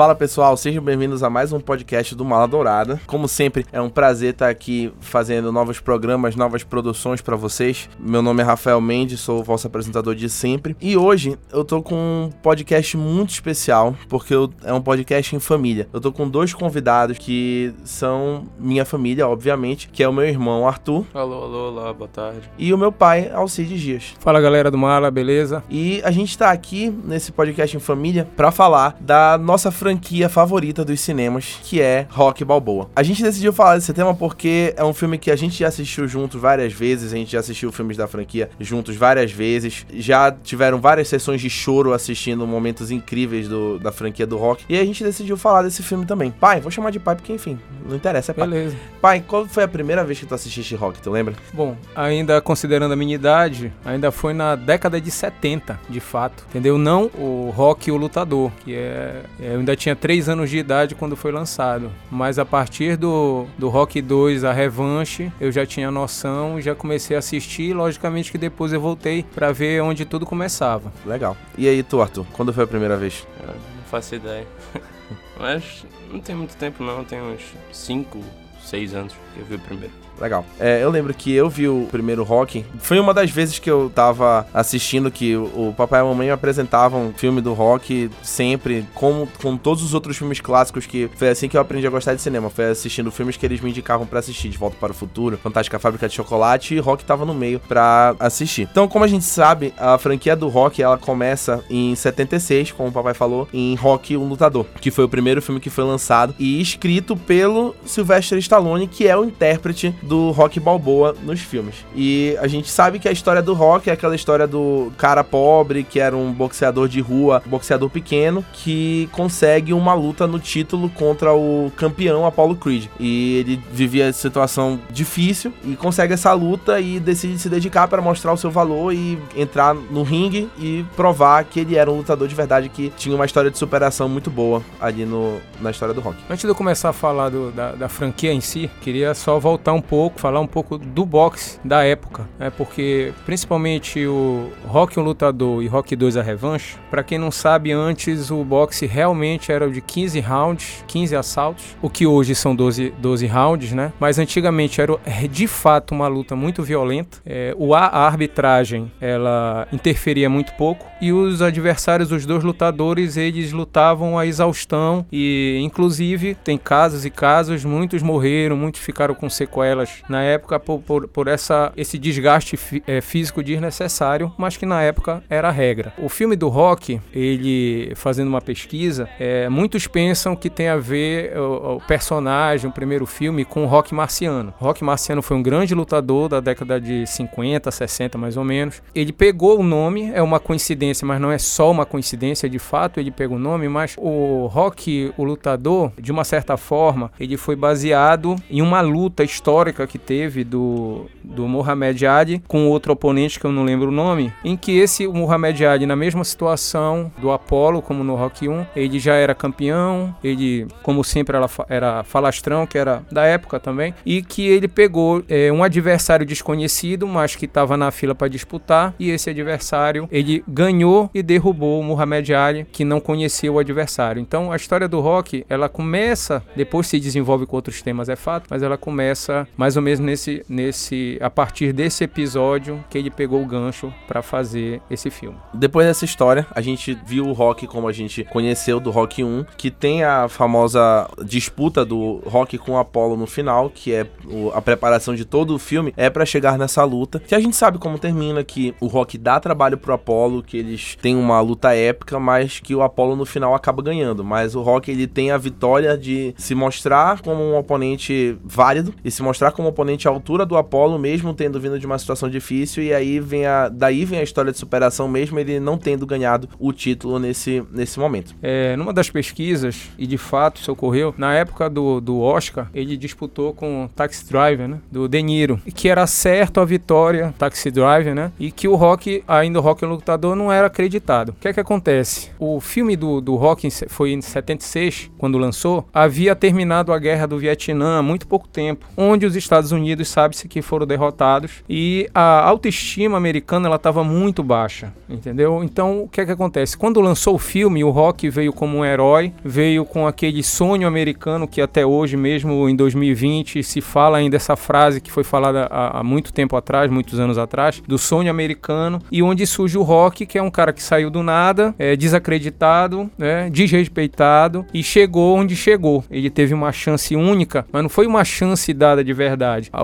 Fala pessoal, sejam bem-vindos a mais um podcast do Mala Dourada. Como sempre, é um prazer estar aqui fazendo novos programas, novas produções para vocês. Meu nome é Rafael Mendes, sou o vosso apresentador de sempre. E hoje eu tô com um podcast muito especial, porque eu, é um podcast em família. Eu tô com dois convidados que são minha família, obviamente, que é o meu irmão Arthur. Alô, alô, olá, boa tarde. E o meu pai, Alcides Dias. Fala galera do Mala, beleza? E a gente tá aqui nesse podcast em família para falar da nossa franquia franquia favorita dos cinemas, que é Rock Balboa. A gente decidiu falar desse tema porque é um filme que a gente já assistiu juntos várias vezes, a gente já assistiu filmes da franquia juntos várias vezes, já tiveram várias sessões de choro assistindo momentos incríveis do, da franquia do Rock, e a gente decidiu falar desse filme também. Pai, vou chamar de pai porque, enfim, não interessa, é pai. Beleza. Pai, qual foi a primeira vez que tu assististe Rock, tu lembra? Bom, ainda considerando a minha idade, ainda foi na década de 70, de fato, entendeu? Não o Rock o Lutador, que é... Eu ainda tinha 3 anos de idade quando foi lançado. Mas a partir do, do Rock 2, a revanche, eu já tinha noção e já comecei a assistir. Logicamente que depois eu voltei para ver onde tudo começava. Legal. E aí, tu, Arthur, quando foi a primeira vez? Eu não faço ideia. Mas não tem muito tempo não, tem uns 5, 6 anos que eu vi o primeiro. Legal. É, eu lembro que eu vi o primeiro Rock. Foi uma das vezes que eu tava assistindo que o, papai e a mamãe me apresentavam filme do Rock sempre, como com todos os outros filmes clássicos que foi assim que eu aprendi a gostar de cinema. Foi assistindo filmes que eles me indicavam para assistir, De Volta para o Futuro, Fantástica Fábrica de Chocolate e Rock tava no meio para assistir. Então, como a gente sabe, a franquia do Rock, ela começa em 76, como o papai falou, em Rock um Lutador, que foi o primeiro filme que foi lançado e escrito pelo Sylvester Stallone, que é o intérprete do Rock Balboa nos filmes. E a gente sabe que a história do Rock é aquela história do cara pobre, que era um boxeador de rua, boxeador pequeno, que consegue uma luta no título contra o campeão Apollo Creed. E ele vivia situação difícil e consegue essa luta e decide se dedicar para mostrar o seu valor e entrar no ringue e provar que ele era um lutador de verdade que tinha uma história de superação muito boa ali no, na história do Rock. Antes de eu começar a falar do, da, da franquia em si, queria só voltar um pouco pouco, falar um pouco do boxe da época, né? Porque principalmente o Rock um Lutador e Rock 2 a Revanche, para quem não sabe, antes o boxe realmente era de 15 rounds, 15 assaltos, o que hoje são 12, 12 rounds, né? Mas antigamente era é, de fato uma luta muito violenta. É, o, a arbitragem ela interferia muito pouco e os adversários, os dois lutadores, eles lutavam a exaustão e inclusive tem casos e casos, muitos morreram, muitos ficaram com sequelas na época por, por, por essa, esse desgaste é, físico desnecessário, mas que na época era a regra. O filme do Rock, ele fazendo uma pesquisa, é, muitos pensam que tem a ver o, o, personagem, o primeiro filme, com o Rock Marciano. O Rock Marciano foi um grande lutador da década de 50, 60 mais ou menos. Ele pegou o nome, é uma coincidência, mas não é só uma coincidência, de fato ele pegou o nome, mas o Rock, o lutador, de uma certa forma, ele foi baseado em uma luta histórica que teve do, do Mohamed Ali com outro oponente que eu não lembro o nome, em que esse Mohamed Ali, na mesma situação do Apollo, como no Rock 1, ele já era campeão, ele, como sempre, era, era falastrão, que era da época também, e que ele pegou é, um adversário desconhecido, mas que estava na fila para disputar, e esse adversário ele ganhou e derrubou o Muhammad Ali, que não conhecia o adversário. Então a história do Rock, ela começa, depois se desenvolve com outros temas, é fato, mas ela começa mais ou menos nesse, nesse a partir desse episódio que ele pegou o gancho para fazer esse filme. Depois dessa história, a gente viu o Rock como a gente conheceu do Rock 1, que tem a famosa disputa do Rock com o Apollo no final, que é o, a preparação de todo o filme, é para chegar nessa luta. Que a gente sabe como termina, que o Rock dá trabalho pro Apollo, que eles têm uma luta épica, mas que o Apollo no final acaba ganhando. Mas o Rock ele tem a vitória de se mostrar como um oponente válido e se mostrar como oponente à altura do Apollo, mesmo tendo vindo de uma situação difícil, e aí vem a, daí vem a história de superação, mesmo ele não tendo ganhado o título nesse, nesse momento. É, numa das pesquisas, e de fato isso ocorreu, na época do, do Oscar, ele disputou com o Taxi Driver, né, do De Niro, que era certo a vitória, Taxi Driver, né, e que o Rock, ainda o Rock lutador, não era acreditado. O que é que acontece? O filme do, do Rock foi em 76, quando lançou, havia terminado a guerra do Vietnã há muito pouco tempo, onde os Estados Unidos sabe-se que foram derrotados e a autoestima americana ela estava muito baixa, entendeu? Então o que é que acontece? Quando lançou o filme, o Rock veio como um herói, veio com aquele sonho americano que até hoje mesmo em 2020 se fala ainda essa frase que foi falada há, há muito tempo atrás, muitos anos atrás, do sonho americano e onde surge o Rock, que é um cara que saiu do nada, é, desacreditado, né, desrespeitado e chegou onde chegou. Ele teve uma chance única, mas não foi uma chance dada de verdade.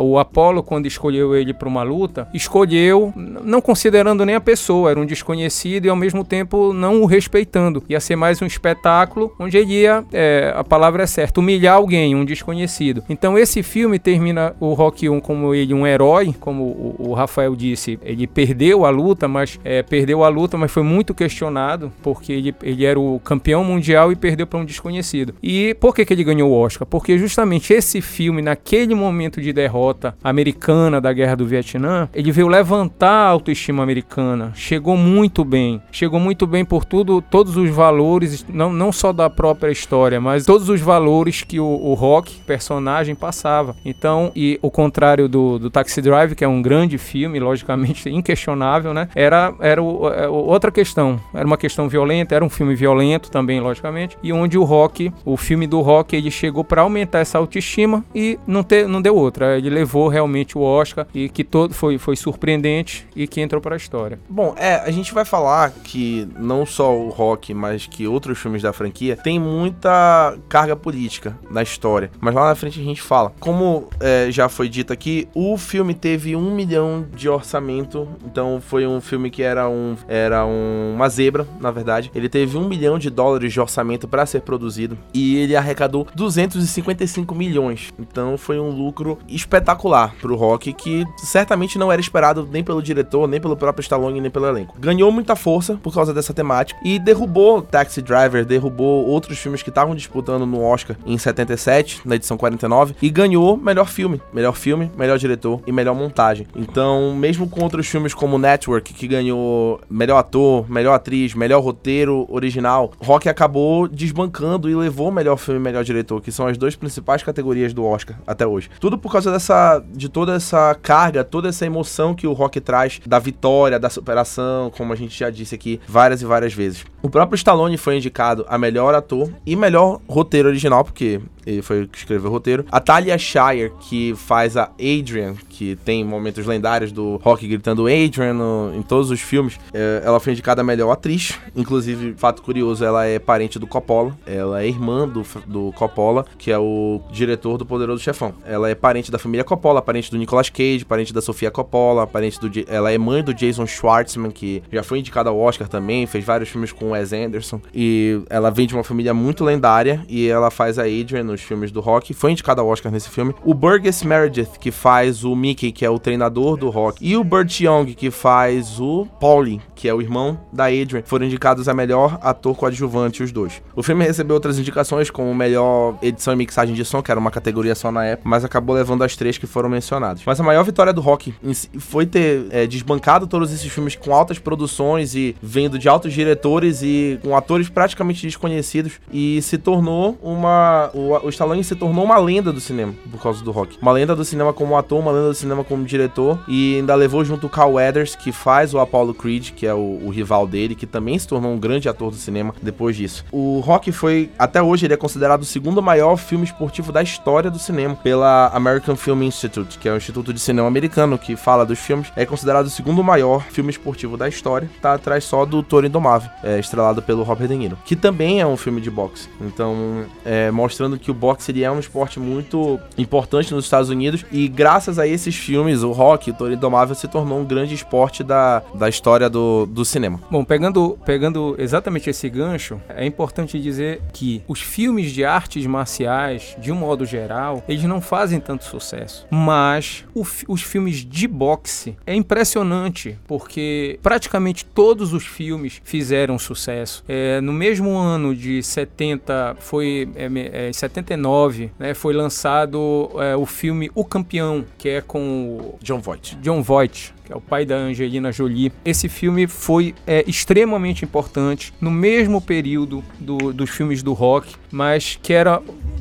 O Apollo, quando escolheu ele para uma luta, escolheu não considerando nem a pessoa, era um desconhecido e ao mesmo tempo não o respeitando. Ia ser mais um espetáculo onde ele ia, é, a palavra é certa, humilhar alguém, um desconhecido. Então esse filme termina o Rock 1 como ele um herói, como o, o Rafael disse, ele perdeu a luta, mas é, perdeu a luta, mas foi muito questionado porque ele, ele era o campeão mundial e perdeu para um desconhecido. E por que, que ele ganhou o Oscar? Porque justamente esse filme, naquele momento de derrota americana da Guerra do Vietnã, ele veio levantar a autoestima americana. Chegou muito bem. Chegou muito bem por tudo, todos os valores, não, não só da própria história, mas todos os valores que o, o Rock, personagem, passava. Então, e o contrário do, do Taxi Drive, que é um grande filme, logicamente inquestionável, né? Era, era o, é, outra questão. Era uma questão violenta, era um filme violento também, logicamente, e onde o Rock, o filme do Rock, ele chegou para aumentar essa autoestima e não, ter, não deu outra. Ele levou realmente o Oscar e que todo foi, foi surpreendente e que entrou para a história. Bom, é, a gente vai falar que não só o Rock, mas que outros filmes da franquia tem muita carga política na história. Mas lá na frente a gente fala. Como é, já foi dito aqui, o filme teve um milhão de orçamento, então foi um filme que era um era um, uma zebra, na verdade. Ele teve um milhão de dólares de orçamento para ser produzido e ele arrecadou 255 milhões. Então foi um lucro espetacular pro Rock que certamente não era esperado nem pelo diretor, nem pelo próprio Stallone, nem pelo elenco. Ganhou muita força por causa dessa temática e derrubou Taxi Driver, derrubou outros filmes que estavam disputando no Oscar em 77, na edição 49, e ganhou melhor filme, melhor filme, melhor diretor e melhor montagem. Então, mesmo com outros filmes como Network, que ganhou melhor ator, melhor atriz, melhor roteiro original, Rock acabou desbancando e levou melhor filme e melhor diretor, que são as duas principais categorias do Oscar até hoje. Tudo por causa dessa de toda essa carga, toda essa emoção que o Rock traz da vitória, da superação, como a gente já disse aqui várias e várias vezes. O próprio Stallone foi indicado a melhor ator e melhor roteiro original, porque ele foi que escreveu o roteiro. A Talia Shire, que faz a Adrian, que tem momentos lendários do rock gritando Adrian no, em todos os filmes, é, ela foi indicada a melhor atriz. Inclusive, fato curioso, ela é parente do Coppola. Ela é irmã do, do Coppola, que é o diretor do Poderoso Chefão. Ela é parente da família Coppola, parente do Nicolas Cage, parente da Sofia Coppola, parente do. Ela é mãe do Jason Schwartzman, que já foi indicada ao Oscar também, fez vários filmes com Wes Anderson. E ela vem de uma família muito lendária e ela faz a Adrian nos filmes do rock. Foi indicada ao Oscar nesse filme. O Burgess Meredith, que faz o Mickey, que é o treinador do rock, e o Burt Young, que faz o Paulie, que é o irmão da Adrian, foram indicados a melhor ator coadjuvante, os dois. O filme recebeu outras indicações, como melhor edição e mixagem de som, que era uma categoria só na época, mas acabou levando as três que foram mencionadas. Mas a maior vitória do rock foi ter é, desbancado todos esses filmes com altas produções e vindo de altos diretores e com atores praticamente desconhecidos e se tornou uma. O, o Stallone se tornou uma lenda do cinema por causa do rock. Uma lenda do cinema como ator, uma lenda do cinema como diretor e ainda levou junto o Carl Weathers, que faz o Apollo Creed, que é o, o rival dele, que também se tornou um grande ator do cinema depois disso. O rock foi, até hoje, ele é considerado o segundo maior filme esportivo da história do cinema pela American Film Institute, que é o instituto de cinema americano que fala dos filmes. É considerado o segundo maior filme esportivo da história, tá atrás só do Toro Indomável, é, estrelado pelo Robert De Niro, que também é um filme de boxe. Então, é, mostrando que o boxe ele é um esporte muito importante nos Estados Unidos e graças a esses filmes, o rock, o Toro Indomável se tornou um grande esporte da, da história do, do cinema. Bom, pegando, pegando exatamente esse gancho, é importante dizer que os filmes de artes marciais, de um modo geral, eles não fazem tanto sucesso. Mas os filmes de boxe é impressionante, porque praticamente todos os filmes fizeram sucesso. É, no mesmo ano de 70, foi é, é, 79, né, foi lançado é, o filme O Campeão, que é com o John Voight. John Voight que é o pai da Angelina Jolie. Esse filme foi é, extremamente importante no mesmo período do, dos filmes do rock, mas que era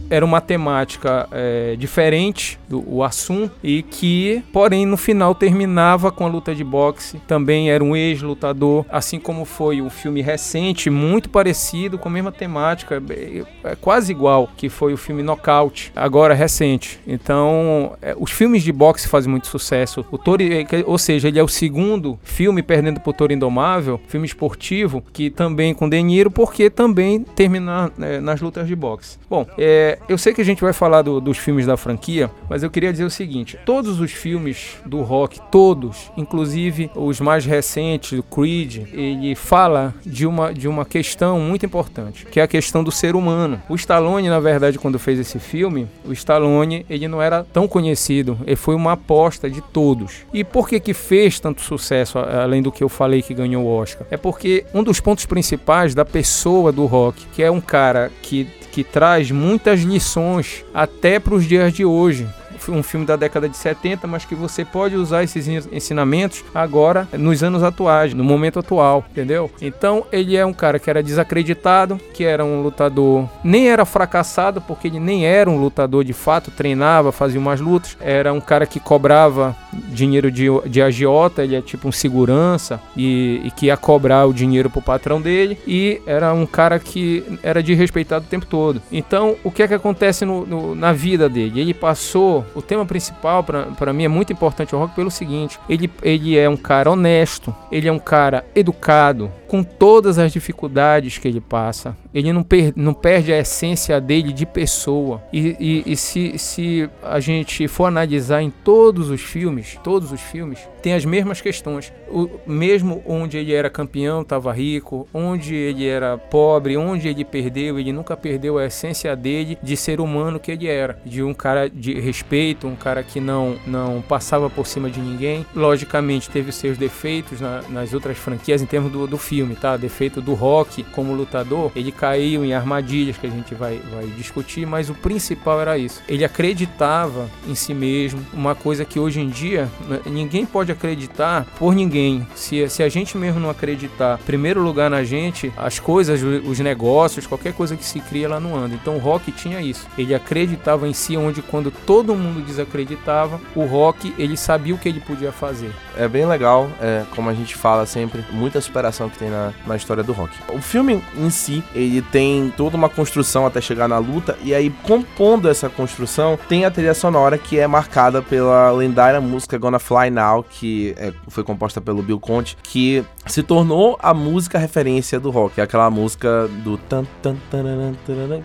era uma temática é, diferente do assunto e que, porém, no final terminava com a luta de boxe. Também era um ex-lutador, assim como foi o filme recente, muito parecido, com a mesma temática, é, quase igual, que foi o filme Knockout, agora recente. Então, é, os filmes de boxe fazem muito sucesso. O Toro, é, ou seja, ele é o segundo filme perdendo por Toro Indomável, filme esportivo, que também com dinheiro, porque também termina é, nas lutas de boxe. Bom, é, eu sei que a gente vai falar do, dos filmes da franquia, mas eu queria dizer o seguinte: todos os filmes do rock, todos, inclusive os mais recentes, o Creed, ele fala de uma, de uma questão muito importante, que é a questão do ser humano. O Stallone, na verdade, quando fez esse filme, o Stallone ele não era tão conhecido, ele foi uma aposta de todos. E por que que fez tanto sucesso, além do que eu falei que ganhou o Oscar? É porque um dos pontos principais da pessoa do rock, que é um cara que que traz muitas lições até para os dias de hoje um filme da década de 70, mas que você pode usar esses ensinamentos agora nos anos atuais, no momento atual, entendeu? Então ele é um cara que era desacreditado, que era um lutador, nem era fracassado, porque ele nem era um lutador de fato, treinava, fazia umas lutas, era um cara que cobrava dinheiro de, de agiota, ele é tipo um segurança e, e que ia cobrar o dinheiro pro patrão dele e era um cara que era desrespeitado o tempo todo. Então, o que é que acontece no, no, na vida dele? Ele passou o tema principal para mim é muito importante o rock pelo seguinte: ele, ele é um cara honesto, ele é um cara educado, com todas as dificuldades que ele passa. Ele não, per, não perde a essência dele de pessoa. E, e, e se, se a gente for analisar em todos os filmes, todos os filmes, tem as mesmas questões. O, mesmo onde ele era campeão, estava rico, onde ele era pobre, onde ele perdeu, ele nunca perdeu a essência dele de ser humano que ele era, de um cara de respeito, um cara que não, não passava por cima de ninguém. Logicamente, teve seus defeitos na, nas outras franquias em termos do, do filme tá? Defeito do Rock como lutador, ele caiu em armadilhas que a gente vai, vai discutir, mas o principal era isso. Ele acreditava em si mesmo, uma coisa que hoje em dia ninguém pode acreditar por ninguém. Se, se a gente mesmo não acreditar, primeiro lugar na gente, as coisas, os negócios, qualquer coisa que se cria, ela não anda. Então o Rock tinha isso. Ele acreditava em si, onde quando todo mundo desacreditava, o Rock ele sabia o que ele podia fazer. É bem legal, é, como a gente fala sempre, muita superação que tem na, na história do rock. O filme em si, ele tem toda uma construção até chegar na luta, e aí, compondo essa construção, tem a trilha sonora que é marcada pela lendária música Gonna Fly Now, que é, foi composta pelo Bill Conte, que se tornou a música referência do rock. É aquela música do tan, tan, tan,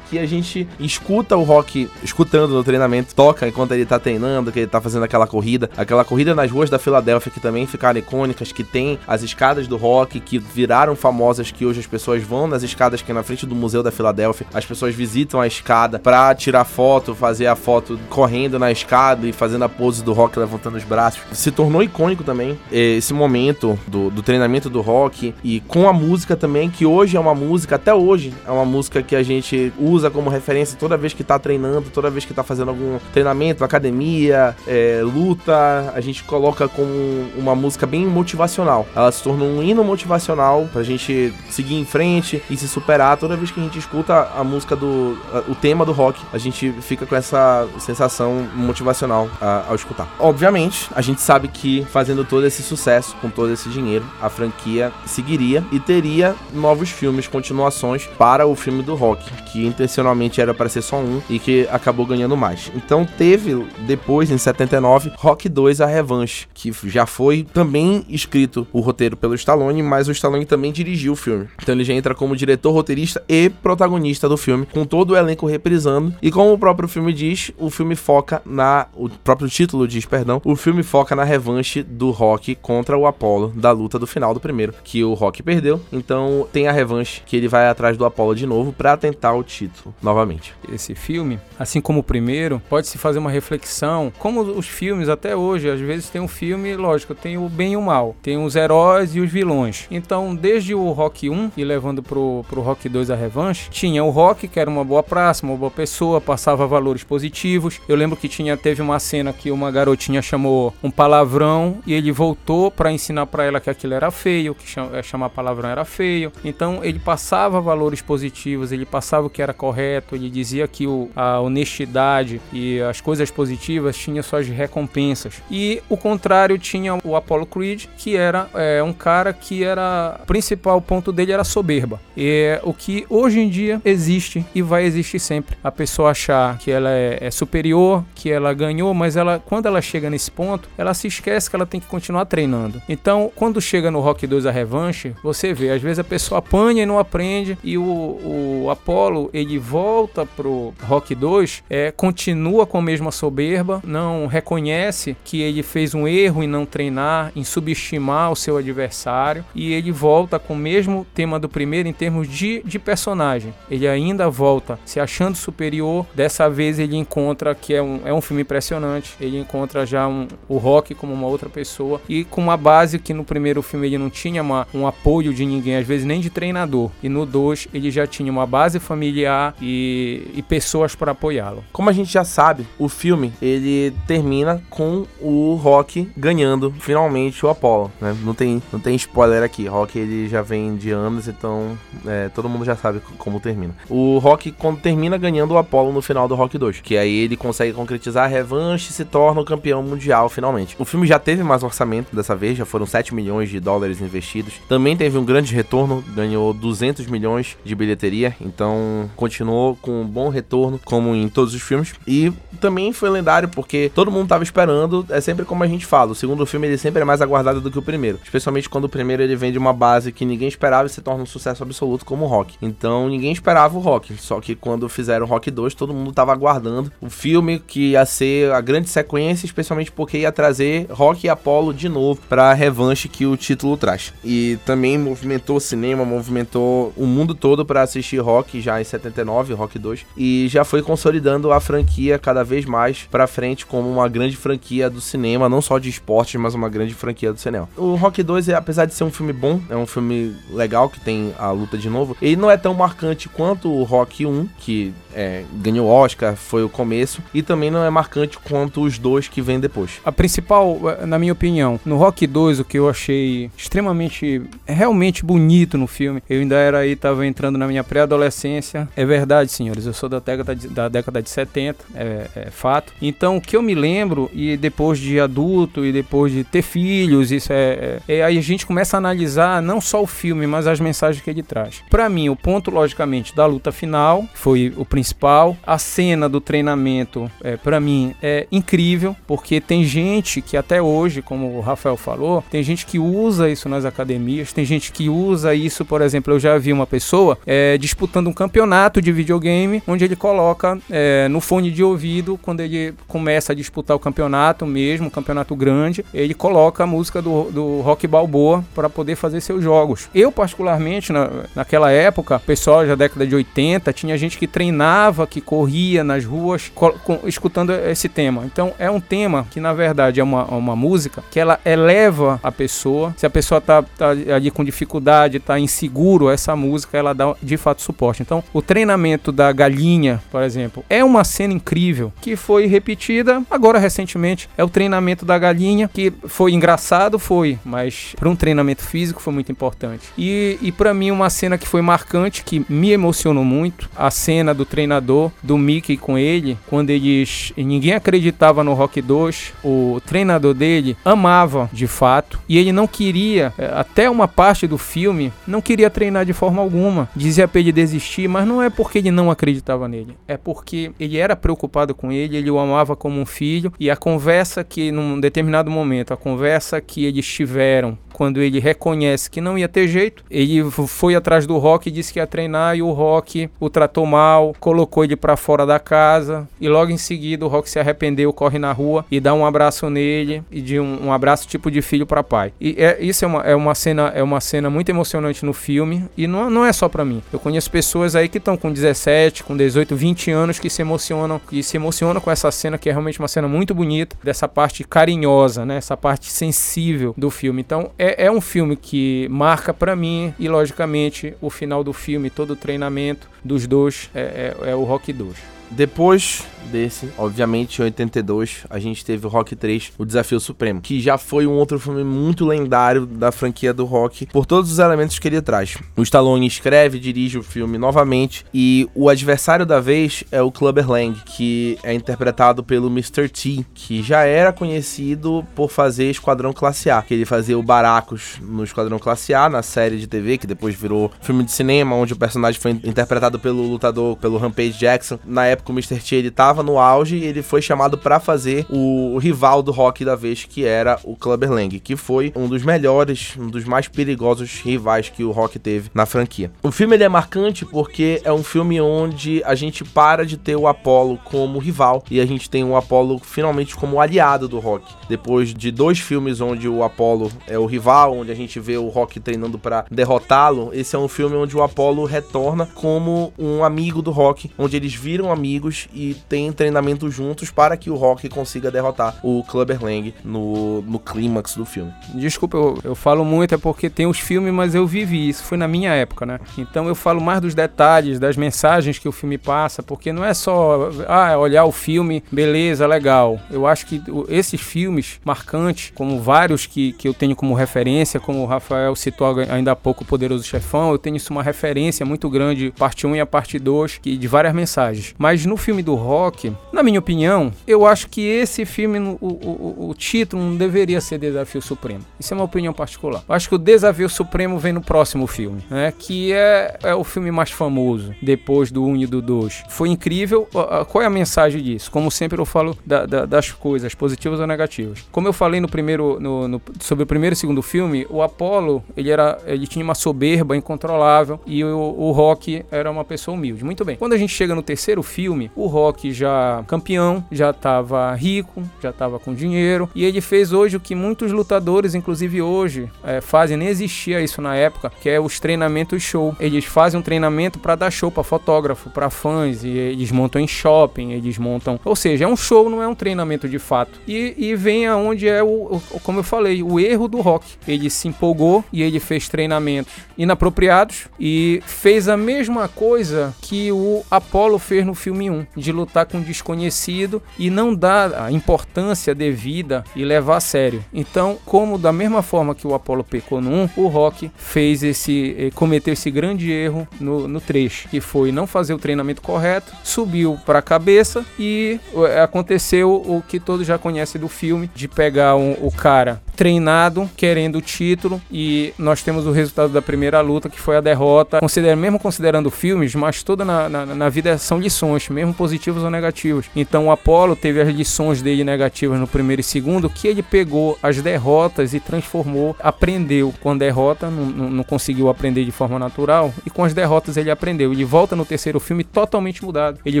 que a gente escuta o rock escutando no treinamento, toca enquanto ele tá treinando, que ele tá fazendo aquela corrida, aquela corrida nas ruas da Filadélfia que também ficaram icônicas, que tem as escadas do rock que viraram famosas, que hoje as pessoas vão nas escadas que é na frente do Museu da Filadélfia, as pessoas visitam a escada pra tirar foto, fazer a foto correndo na escada e fazendo a pose do rock levantando os braços. Se tornou icônico também esse momento do, do treinamento do rock e com a música também, que hoje é uma música, até hoje, é uma música que a gente usa como referência toda vez que tá treinando, toda vez que tá fazendo algum treinamento, academia, é, luta, a gente coloca como uma música bem motivacional. Ela se tornou um hino motivacional pra gente seguir em frente e se superar. Toda vez que a gente escuta a música do. o tema do rock, a gente fica com essa sensação motivacional a, ao escutar. Obviamente, a gente sabe que fazendo todo esse sucesso, com todo esse dinheiro, a franquia seguiria e teria novos filmes, continuações para o filme do rock, que intencionalmente era para ser só um e que acabou ganhando mais. Então teve depois, em 79, Rock 2 A Revanche, que já foi também escrito o roteiro pelo Stallone, mas o Stallone também dirigiu o filme. Então ele já entra como diretor, roteirista e protagonista do filme, com todo o elenco reprisando. E como o próprio filme diz, o filme foca na. O próprio título diz, perdão, o filme foca na revanche do Rock contra o Apollo da luta do final do primeiro, que o Rock perdeu. Então tem a revanche que ele vai atrás do Apollo de novo para tentar o título novamente. Esse filme, assim como o primeiro, pode se fazer uma reflexão, como os filmes até hoje, às vezes tem um filme, lógico, tem o bem e o mal, tem os heróis e os vilões. Então, desde o Rock 1 e levando pro, pro Rock 2 a revanche, tinha o Rock, que era uma boa praça, uma boa pessoa, passava valores positivos. Eu lembro que tinha teve uma cena que uma garotinha chamou um palavrão e ele voltou para ensinar para ela que aquilo era feio, que é, chamar palavrão era feio. Então, ele passava valores positivos, ele passava o que era correto, ele dizia que o, a honestidade e as coisas positivas tinham suas recompensas. E o contrário tinha o Apollo Creed, que era é, um cara que era. O principal ponto dele era soberba. E é o que hoje em dia existe e vai existir sempre. A pessoa achar que ela é, é superior, que ela ganhou, mas ela, quando ela chega nesse ponto, ela se esquece que ela tem que continuar treinando. Então, quando chega no Rock 2 a revanche, você vê, às vezes a pessoa apanha e não aprende, e o, o Apollo ele volta pro Rock 2, é, continua com a mesma soberba, não reconhece que ele fez um erro em não treinar, em subestimar o seu adversário, e ele volta com o mesmo tema do primeiro em termos de, de personagem. Ele ainda volta se achando superior, dessa vez ele encontra que é um, é um filme impressionante, ele encontra já um, o Rock como uma outra pessoa, e com uma base que no primeiro filme ele não tinha uma, um apoio de ninguém, às vezes nem de treinador, e no 2 ele já tinha uma base familiar e, e pessoas para apoiá-lo. Como a gente já sabe, o filme ele termina com o Rock ganhando finalmente o Apollo. Né? Não, tem, não tem spoiler aqui. Rock ele já vem de anos, então é, todo mundo já sabe como termina. O Rock quando termina ganhando o Apollo no final do Rock 2, que aí ele consegue concretizar a revanche e se torna o campeão mundial finalmente. O filme já teve mais orçamento dessa vez, já foram 7 milhões de dólares investidos. Também teve um grande retorno, ganhou 200 milhões de bilheteria, então continuou com um bom retorno, como em todos os filmes. E também foi lendário porque todo mundo tava esperando, é sempre como a gente fala, o segundo filme ele sempre é mais aguardado do que o primeiro, especialmente quando o primeiro ele vem de uma base que ninguém esperava e se torna um sucesso absoluto como o Rock. Então ninguém esperava o Rock, só que quando fizeram o Rock 2, todo mundo tava aguardando o filme que ia ser a grande sequência, especialmente porque ia trazer Rock e Apollo de novo para revanche que o título traz. E também movimentou o cinema, movimentou o mundo todo para assistir Rock já em 79, Rock 2, e já foi consolidando a franquia cada vez mais para frente como uma grande franquia do cinema, não só de esportes, mas uma grande franquia do cinema. O Rock 2, apesar de ser um filme bom, é um filme legal que tem a luta de novo, ele não é tão marcante quanto o Rock 1, que é, ganhou Oscar, foi o começo, e também não é marcante quanto os dois que vêm depois. A principal, na minha opinião, no Rock 2, o que eu achei extremamente, realmente bonito no filme, eu ainda era aí, tava entrando na minha pré-adolescência, é verdade, senhores, eu sou da década de, da década de 70, é, é fato. Então, o que eu me lembro, e depois de adulto, e depois de ter filhos, isso é, é, é aí a gente começa a analisar não só o filme, mas as mensagens que ele traz. Para mim, o ponto, logicamente, da luta final, foi o principal. A cena do treinamento, é, para mim, é incrível, porque tem gente que até hoje, como o Rafael falou, tem gente que usa isso nas academias, tem gente que usa isso, por exemplo, eu já vi uma pessoa é, disputando um campeonato de videogame, onde ele coloca é, no fone de ouvido, quando ele começa a disputar o campeonato mesmo, um campeonato grande, ele coloca a música do, do Rock Balboa para poder fazer seus jogos. Eu, particularmente, na, naquela época, pessoal já década de 80, tinha gente que treinava, que corria nas ruas, com, escutando esse tema. Então, é um tema que, na verdade, é uma, uma música que ela eleva a pessoa. Se a pessoa tá, tá ali com dificuldade, tá inseguro, essa música, ela dá de fato suporte. Então, o treinamento da galinha, por exemplo, é uma cena incrível que foi repetida agora recentemente. É o treinamento da galinha, que foi engraçado, foi, mas para um treinamento físico foi muito importante. E, e para mim, uma cena que foi marcante, que me emocionou muito, a cena do treinador, do Mickey com ele, quando eles. ninguém acreditava no Rock 2, o treinador dele amava de fato, e ele não queria, é, até uma parte do filme, não queria treinar de forma alguma. Dizia pra ele desistir, mas não é porque ele não acreditava nele, é porque ele era preocupado com ele, ele o amava como um filho, e a conversa que, num determinado momento, a conversa que eles tiveram quando ele reconhece que não ia ter jeito, ele foi atrás do Rock e disse que ia treinar e o Rock o tratou mal, colocou ele para fora da casa e logo em seguida o Rock se arrependeu, corre na rua e dá um abraço nele e de um, um abraço tipo de filho para pai. E é, isso é uma, é uma cena é uma cena muito emocionante no filme e não, não é só para mim. Eu conheço pessoas aí que estão com 17, com 18, 20 anos que se emocionam, que se emocionam com com essa cena que é realmente uma cena muito bonita, dessa parte carinhosa, né? Essa parte sensível do filme. Então é, é um filme que marca para mim e logicamente o final do filme, todo o treinamento dos dois é, é, é o Rock 2. Depois desse, obviamente em 82, a gente teve o Rock 3, o Desafio Supremo, que já foi um outro filme muito lendário da franquia do Rock, por todos os elementos que ele traz. O Stallone escreve e dirige o filme novamente, e o adversário da vez é o Clubber Lang, que é interpretado pelo Mr. T, que já era conhecido por fazer Esquadrão Classe A, que ele fazia o Baracos no Esquadrão Classe A, na série de TV, que depois virou filme de cinema, onde o personagem foi interpretado pelo lutador, pelo Rampage Jackson. Na época o Mr. T ele tava no auge e ele foi chamado para fazer o, o, rival do Rock da vez, que era o Clubber Lang, que foi um dos melhores, um dos mais perigosos rivais que o Rock teve na franquia. O filme ele é marcante porque é um filme onde a gente para de ter o Apollo como rival e a gente tem o Apollo finalmente como aliado do Rock. Depois de dois filmes onde o Apollo é o rival, onde a gente vê o Rock treinando para derrotá-lo, esse é um filme onde o Apollo retorna como um amigo do Rock, onde eles viram amigos e têm treinamento juntos para que o Rock consiga derrotar o Clubber Lang no, no clímax do filme. Desculpa, eu, eu falo muito, é porque tem os filmes, mas eu vivi isso, foi na minha época, né? Então eu falo mais dos detalhes, das mensagens que o filme passa, porque não é só ah, olhar o filme, beleza, legal. Eu acho que esses filmes marcantes, como vários que, que eu tenho como referência, como o Rafael citou ainda há pouco o Poderoso Chefão, eu tenho isso uma referência muito grande, parte 1 e a parte 2, que, de várias mensagens. Mas no filme do Rock, na minha opinião, eu acho que esse filme, o, o, o título não deveria ser Desafio Supremo. Isso é uma opinião particular. Eu acho que o Desafio Supremo vem no próximo filme, né? Que é, é o filme mais famoso, depois do 1 e do 2. Foi incrível. Qual é a mensagem disso? Como sempre eu falo da, da, das coisas, positivas ou negativas. Como eu falei no primeiro, no, no, sobre o primeiro e segundo filme, o Apollo, ele, era, ele tinha uma soberba incontrolável e o, o Rock era uma pessoa humilde. Muito bem. Quando a gente chega no terceiro filme, o Rock já campeão, já estava rico, já estava com dinheiro e ele fez hoje o que muitos lutadores, inclusive hoje, é, fazem. Nem existia isso na época, que é os treinamentos show. Eles fazem um treinamento para dar show para fotógrafo, para fãs e eles montam em shopping, eles montam. Ou seja, é um show, não é um treinamento de fato. E, e vem aonde é o, o, como eu falei, o erro do Rock. Ele se empolgou e ele fez treinamentos inapropriados e fez a mesma coisa que o Apollo fez no filme 1, de lutar com um desconhecido e não dar a importância devida e levar a sério. Então, como da mesma forma que o Apollo pecou no 1, o Rock fez esse eh, cometeu esse grande erro no, no 3, que foi não fazer o treinamento correto, subiu para a cabeça e eh, aconteceu o que todos já conhecem do filme, de pegar um, o cara treinado, querendo o título, e nós temos o resultado da primeira luta, que foi a derrota. Mesmo considerando filmes, mas toda na, na, na vida são lições, mesmo positivas ou negativas. Então o Apollo teve as lições dele negativas no primeiro e segundo, que ele pegou as derrotas e transformou, aprendeu com a derrota, não, não, conseguiu aprender de forma natural, e com as derrotas ele aprendeu. Ele volta no terceiro filme totalmente mudado. Ele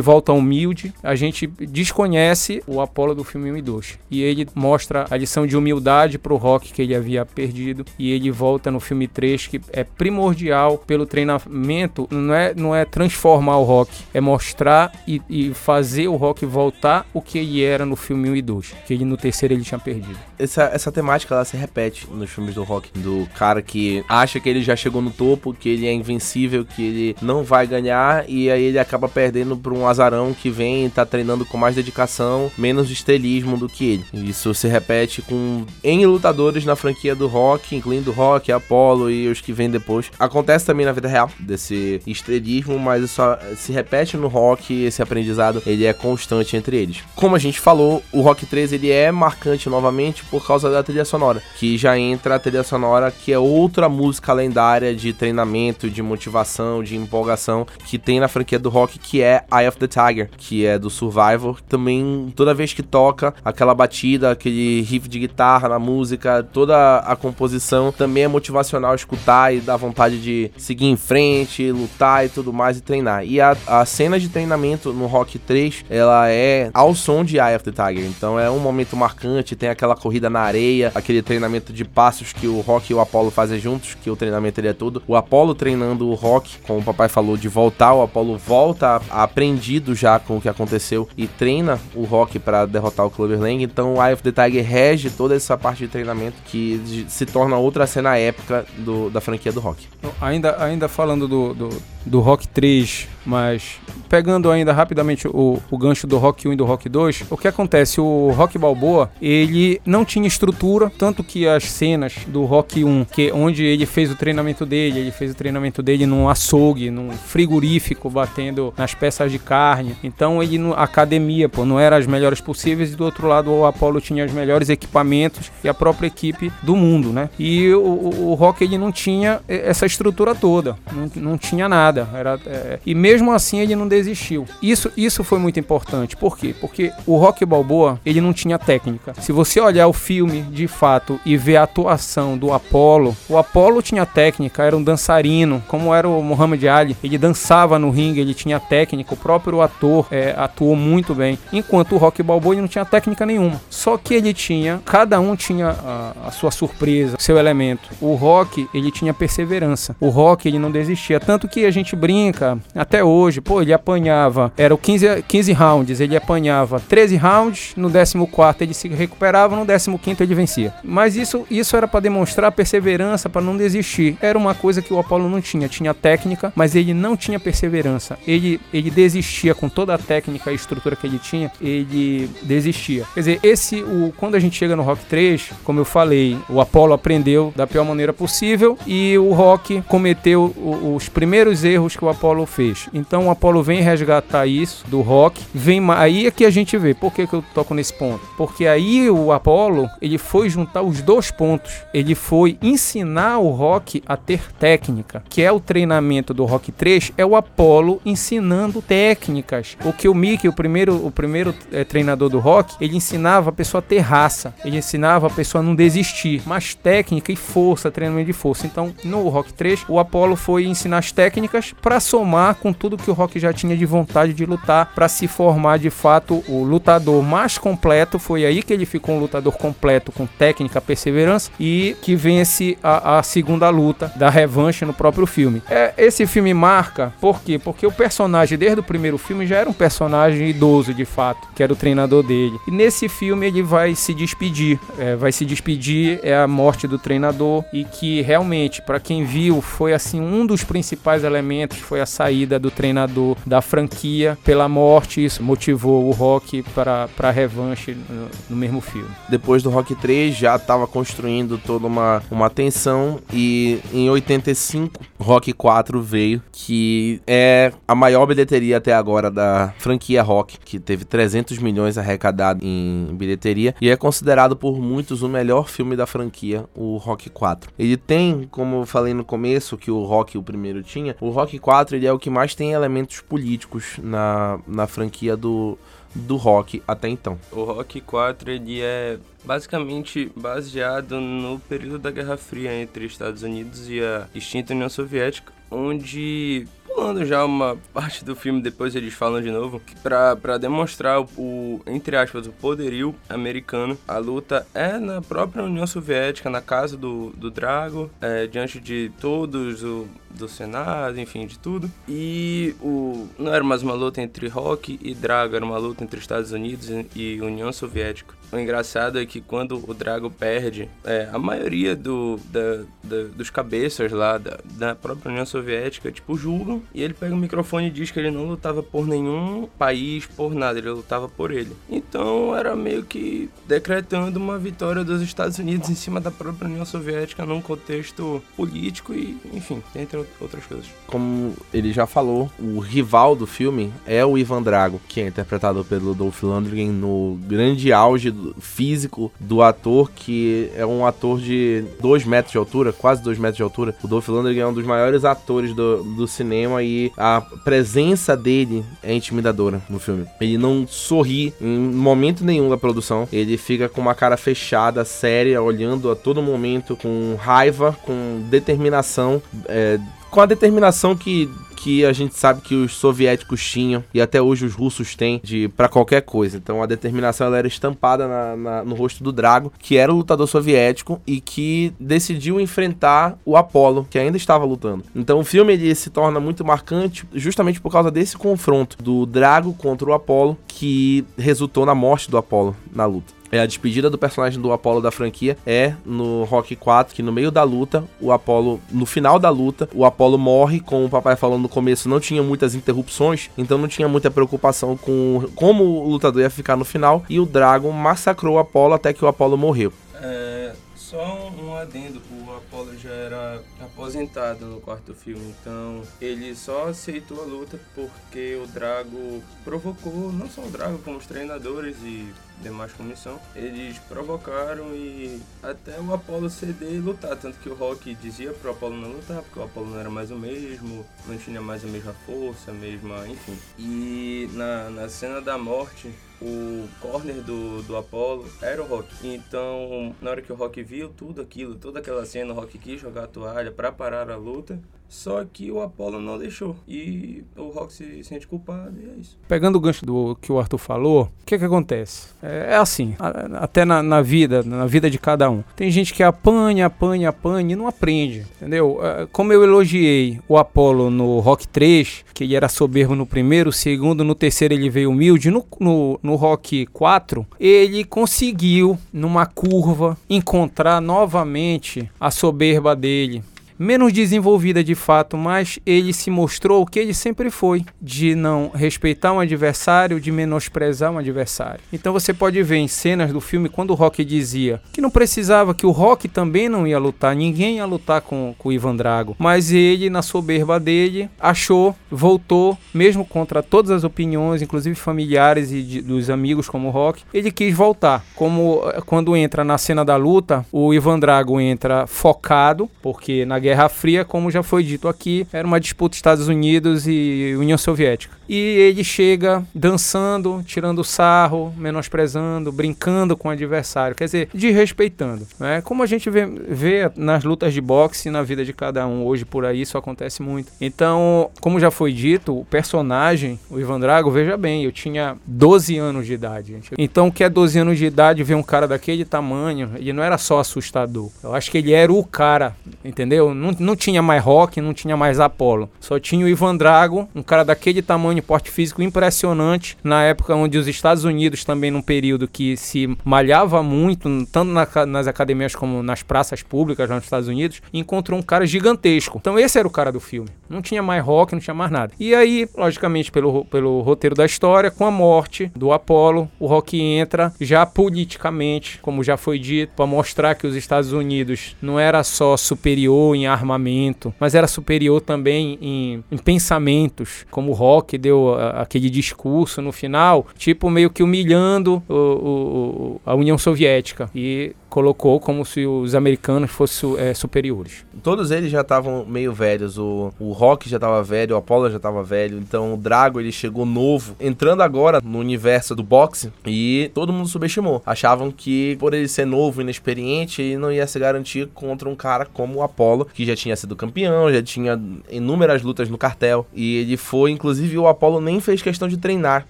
volta humilde, a gente desconhece o Apollo do filme 1 e 2. E ele mostra a lição de humildade pro Rock que ele havia perdido e ele volta no filme 3 que é primordial pelo treinamento, não é, não é transformar o Rock, é mostrar e, e fazer o Rock voltar o que ele era no filme 1 e 2, que ele no terceiro ele tinha perdido. Essa, essa temática ela se repete nos filmes do Rock, do cara que acha que ele já chegou no topo, que ele é invencível, que ele não vai ganhar e aí ele acaba perdendo para um azarão que vem e tá treinando com mais dedicação, menos estrelismo do que ele. Isso se repete com em lutadores na franquia do Rock, incluindo Rock, Apollo e os que vêm depois. Acontece também na vida real, desse estrelismo, mas isso se repete no Rock, esse aprendizado, ele é constante entre eles. Como a gente falou, o Rock 3 ele é marcante novamente por causa da trilha sonora, que já entra a trilha sonora que é outra música lendária de treinamento, de motivação, de empolgação que tem na franquia do Rock, que é Eye of the Tiger, que é do Survivor. Também toda vez que toca aquela batida, aquele riff de guitarra na música toda a composição também é motivacional escutar e dá vontade de seguir em frente, lutar e tudo mais e treinar. E a, a cena de treinamento no Rock 3, ela é ao som de Eye of the Tiger. Então é um momento marcante, tem aquela corrida na areia, aquele treinamento de passos que o Rock e o Apollo fazem juntos, que o treinamento ele é todo. O Apollo treinando o Rock, como o papai falou, de voltar, o Apollo volta aprendido já com o que aconteceu e treina o Rock para derrotar o Clubber Lang. Então o Eye of the Tiger rege toda essa parte de treinamento que se torna outra cena épica do, da franquia do Rock. Ainda, ainda falando do, do, do Rock 3, mas pegando ainda rapidamente o, o gancho do Rock 1 e do Rock 2, o que acontece? O Rock Balboa, ele não tinha estrutura, tanto que as cenas do Rock 1, que onde ele fez o treinamento dele, ele fez o treinamento dele num açougue, num frigorífico, batendo nas peças de carne. Então ele a academia, pô, não era as melhores possíveis e do outro lado o Apollo tinha os melhores equipamentos e a própria equipe do mundo, né? E o, o, o Rock ele não tinha essa estrutura toda, não, não tinha nada. Era, é, e mesmo assim ele não desistiu. Isso, isso foi muito importante. Por quê? Porque o Rock Balboa ele não tinha técnica. Se você olhar o filme de fato e ver a atuação do Apollo, o Apollo tinha técnica, era um dançarino, como era o Muhammad Ali. Ele dançava no ringue, ele tinha técnica. O próprio ator é, atuou muito bem. Enquanto o Rock Balboa ele não tinha técnica nenhuma. Só que ele tinha, cada um tinha a, a sua surpresa, seu elemento. O Rock ele tinha perseverança. O Rock ele não desistia. Tanto que a gente brinca até hoje, pô, ele apanhava, era o 15, 15 rounds, ele apanhava 13 rounds, no 14 ele se recuperava, no 15 ele vencia. Mas isso, isso era para demonstrar perseverança, para não desistir. Era uma coisa que o Apollo não tinha, tinha técnica, mas ele não tinha perseverança. Ele, ele desistia com toda a técnica e estrutura que ele tinha, ele desistia. Quer dizer, esse, o, quando a gente chega no Rock 3, como eu falei, o Apollo aprendeu da pior maneira possível e o Rock cometeu os primeiros erros que o Apollo fez. Então o Apollo vem resgatar isso do rock, vem aí é que a gente vê. Por que, que eu toco nesse ponto? Porque aí o Apollo, ele foi juntar os dois pontos. Ele foi ensinar o rock a ter técnica, que é o treinamento do Rock 3, é o Apollo ensinando técnicas. O que o Mickey, o primeiro, o primeiro é, treinador do rock, ele ensinava a pessoa a ter raça, ele ensinava a pessoa a não desistir, mas técnica e força, treinamento de força. Então, no Rock 3, o Apollo foi ensinar as técnicas para somar com tudo que o Rock já tinha de vontade de lutar, para se formar de fato o lutador mais completo. Foi aí que ele ficou um lutador completo, com técnica, perseverança e que vence a, a segunda luta da revanche no próprio filme. É, esse filme marca, por quê? Porque o personagem, desde o primeiro filme, já era um personagem idoso de fato, que era o treinador dele. E nesse filme ele vai se despedir, é, vai se despedir, é a morte do treinador e que realmente, para quem viu, foi assim um dos principais elementos, foi a saída do treinador da franquia pela morte, isso motivou o Rock para a revanche no, no, mesmo filme. Depois do Rock 3 já estava construindo toda uma, uma tensão e em 85 Rock 4 veio, que é a maior bilheteria até agora da franquia Rock, que teve 300 milhões arrecadados em bilheteria e é considerado por muitos o melhor filme da franquia, o Rock 4. Ele tem, como eu falei no começo, que o Rock o primeiro tinha, o Rock 4 ele é o que mais tem elementos políticos na, na franquia do, do rock até então. O Rock 4 ele é basicamente baseado no período da Guerra Fria entre Estados Unidos e a extinta União Soviética, onde pulando já uma parte do filme, depois eles falam de novo, para demonstrar o, o, entre aspas, o poderio americano. A luta é na própria União Soviética, na casa do, do Drago, é, diante de todos o, do Senado, enfim, de tudo. E o, não era mais uma luta entre Rock e Drago, era uma luta entre Estados Unidos e União Soviética. O engraçado é que quando o Drago perde, é, a maioria do, da, da, dos cabeças lá da, da própria União Soviética, tipo, julgam. E ele pega o microfone e diz que ele não lutava por nenhum país, por nada, ele lutava por ele. Então era meio que decretando uma vitória dos Estados Unidos em cima da própria União Soviética num contexto político e, enfim, entre outras coisas. Como ele já falou, o rival do filme é o Ivan Drago, que é interpretado pelo Dolph Lundgren no grande auge físico do ator, que é um ator de 2 metros de altura, quase 2 metros de altura. O Dolph Lundgren é um dos maiores atores do, do cinema e a presença dele é intimidadora no filme. Ele não sorri em momento nenhum da produção. Ele fica com uma cara fechada, séria, olhando a todo momento, com raiva, com determinação. É, com a determinação que que a gente sabe que os soviéticos tinham e até hoje os russos têm de para qualquer coisa. Então a determinação ela era estampada na, na, no rosto do Drago, que era o lutador soviético e que decidiu enfrentar o Apollo, que ainda estava lutando. Então o filme ele se torna muito marcante justamente por causa desse confronto do Drago contra o Apollo, que resultou na morte do Apollo na luta. É a despedida do personagem do Apollo da franquia é no Rock 4, que no meio da luta, o Apollo, no final da luta, o Apollo morre, como o papai falou no começo, não tinha muitas interrupções, então não tinha muita preocupação com como o lutador ia ficar no final, e o Dragon massacrou o Apollo até que o Apollo morreu. É, só um adendo, o Apollo já era aposentado no quarto filme, então ele só aceitou a luta porque o Drago provocou, não só o Drago, como os treinadores e demais comissão, eles provocaram e até o Apollo ceder e lutar, tanto que o Rock dizia pro Apollo não lutar, porque o Apollo não era mais o mesmo, não tinha mais a mesma força, a mesma, enfim. E na, na cena da morte, o corner do, do Apollo era o Rock. Então, na hora que o Rock viu tudo aquilo, toda aquela cena, o Rock quis jogar a toalha para parar a luta. Só que o Apollo não deixou. E o Rock se sente culpado e é isso. Pegando o gancho do que o Arthur falou, o que que acontece? É, é assim, a, até na, na, vida, na vida de cada um. Tem gente que apanha, apanha, apanha e não aprende, entendeu? É, como eu elogiei o Apollo no Rock 3, que ele era soberbo no primeiro, segundo, no terceiro ele veio humilde, no, no, no Rock 4, ele conseguiu, numa curva, encontrar novamente a soberba dele menos desenvolvida de fato, mas ele se mostrou o que ele sempre foi, de não respeitar um adversário, de menosprezar um adversário. Então você pode ver em cenas do filme quando o Rock dizia que não precisava, que o Rock também não ia lutar, ninguém ia lutar com, com o Ivan Drago, mas ele, na soberba dele, achou, voltou, mesmo contra todas as opiniões, inclusive familiares e de, dos amigos como o Rock, ele quis voltar. Como eh, quando entra na cena da luta, o Ivan Drago entra focado, porque na guerra Guerra Fria, como já foi dito aqui, era uma disputa Estados Unidos e União Soviética. E ele chega dançando, tirando sarro, menosprezando, brincando com o adversário, quer dizer, desrespeitando. Né? Como a gente vê, vê nas lutas de boxe na vida de cada um hoje por aí, isso acontece muito. Então, como já foi dito, o personagem, o Ivan Drago, veja bem, eu tinha 12 anos de idade. Gente. Então, o que é 12 anos de idade ver um cara daquele tamanho, ele não era só assustador. Eu acho que ele era o cara, entendeu? Não, não tinha mais rock, não tinha mais Apollo. Só tinha o Ivan Drago, um cara daquele tamanho, porte físico impressionante, na época onde os Estados Unidos também num período que se malhava muito, tanto na, nas academias como nas praças públicas lá nos Estados Unidos, encontrou um cara gigantesco. Então esse era o cara do filme. Não tinha mais rock, não tinha mais nada. E aí, logicamente, pelo, pelo roteiro da história, com a morte do Apollo, o rock entra já politicamente, como já foi dito, para mostrar que os Estados Unidos não era só superior em armamento, mas era superior também em, em pensamentos, como o Rock deu a, aquele discurso no final, tipo meio que humilhando o, o, a União Soviética. E colocou como se os americanos fossem é, superiores. Todos eles já estavam meio velhos. O, o Rock já estava velho, o Apollo já estava velho. Então o Drago ele chegou novo, entrando agora no universo do boxe e todo mundo subestimou. Achavam que por ele ser novo, inexperiente, ele não ia se garantir contra um cara como o Apollo, que já tinha sido campeão, já tinha inúmeras lutas no cartel. E ele foi, inclusive, o Apollo nem fez questão de treinar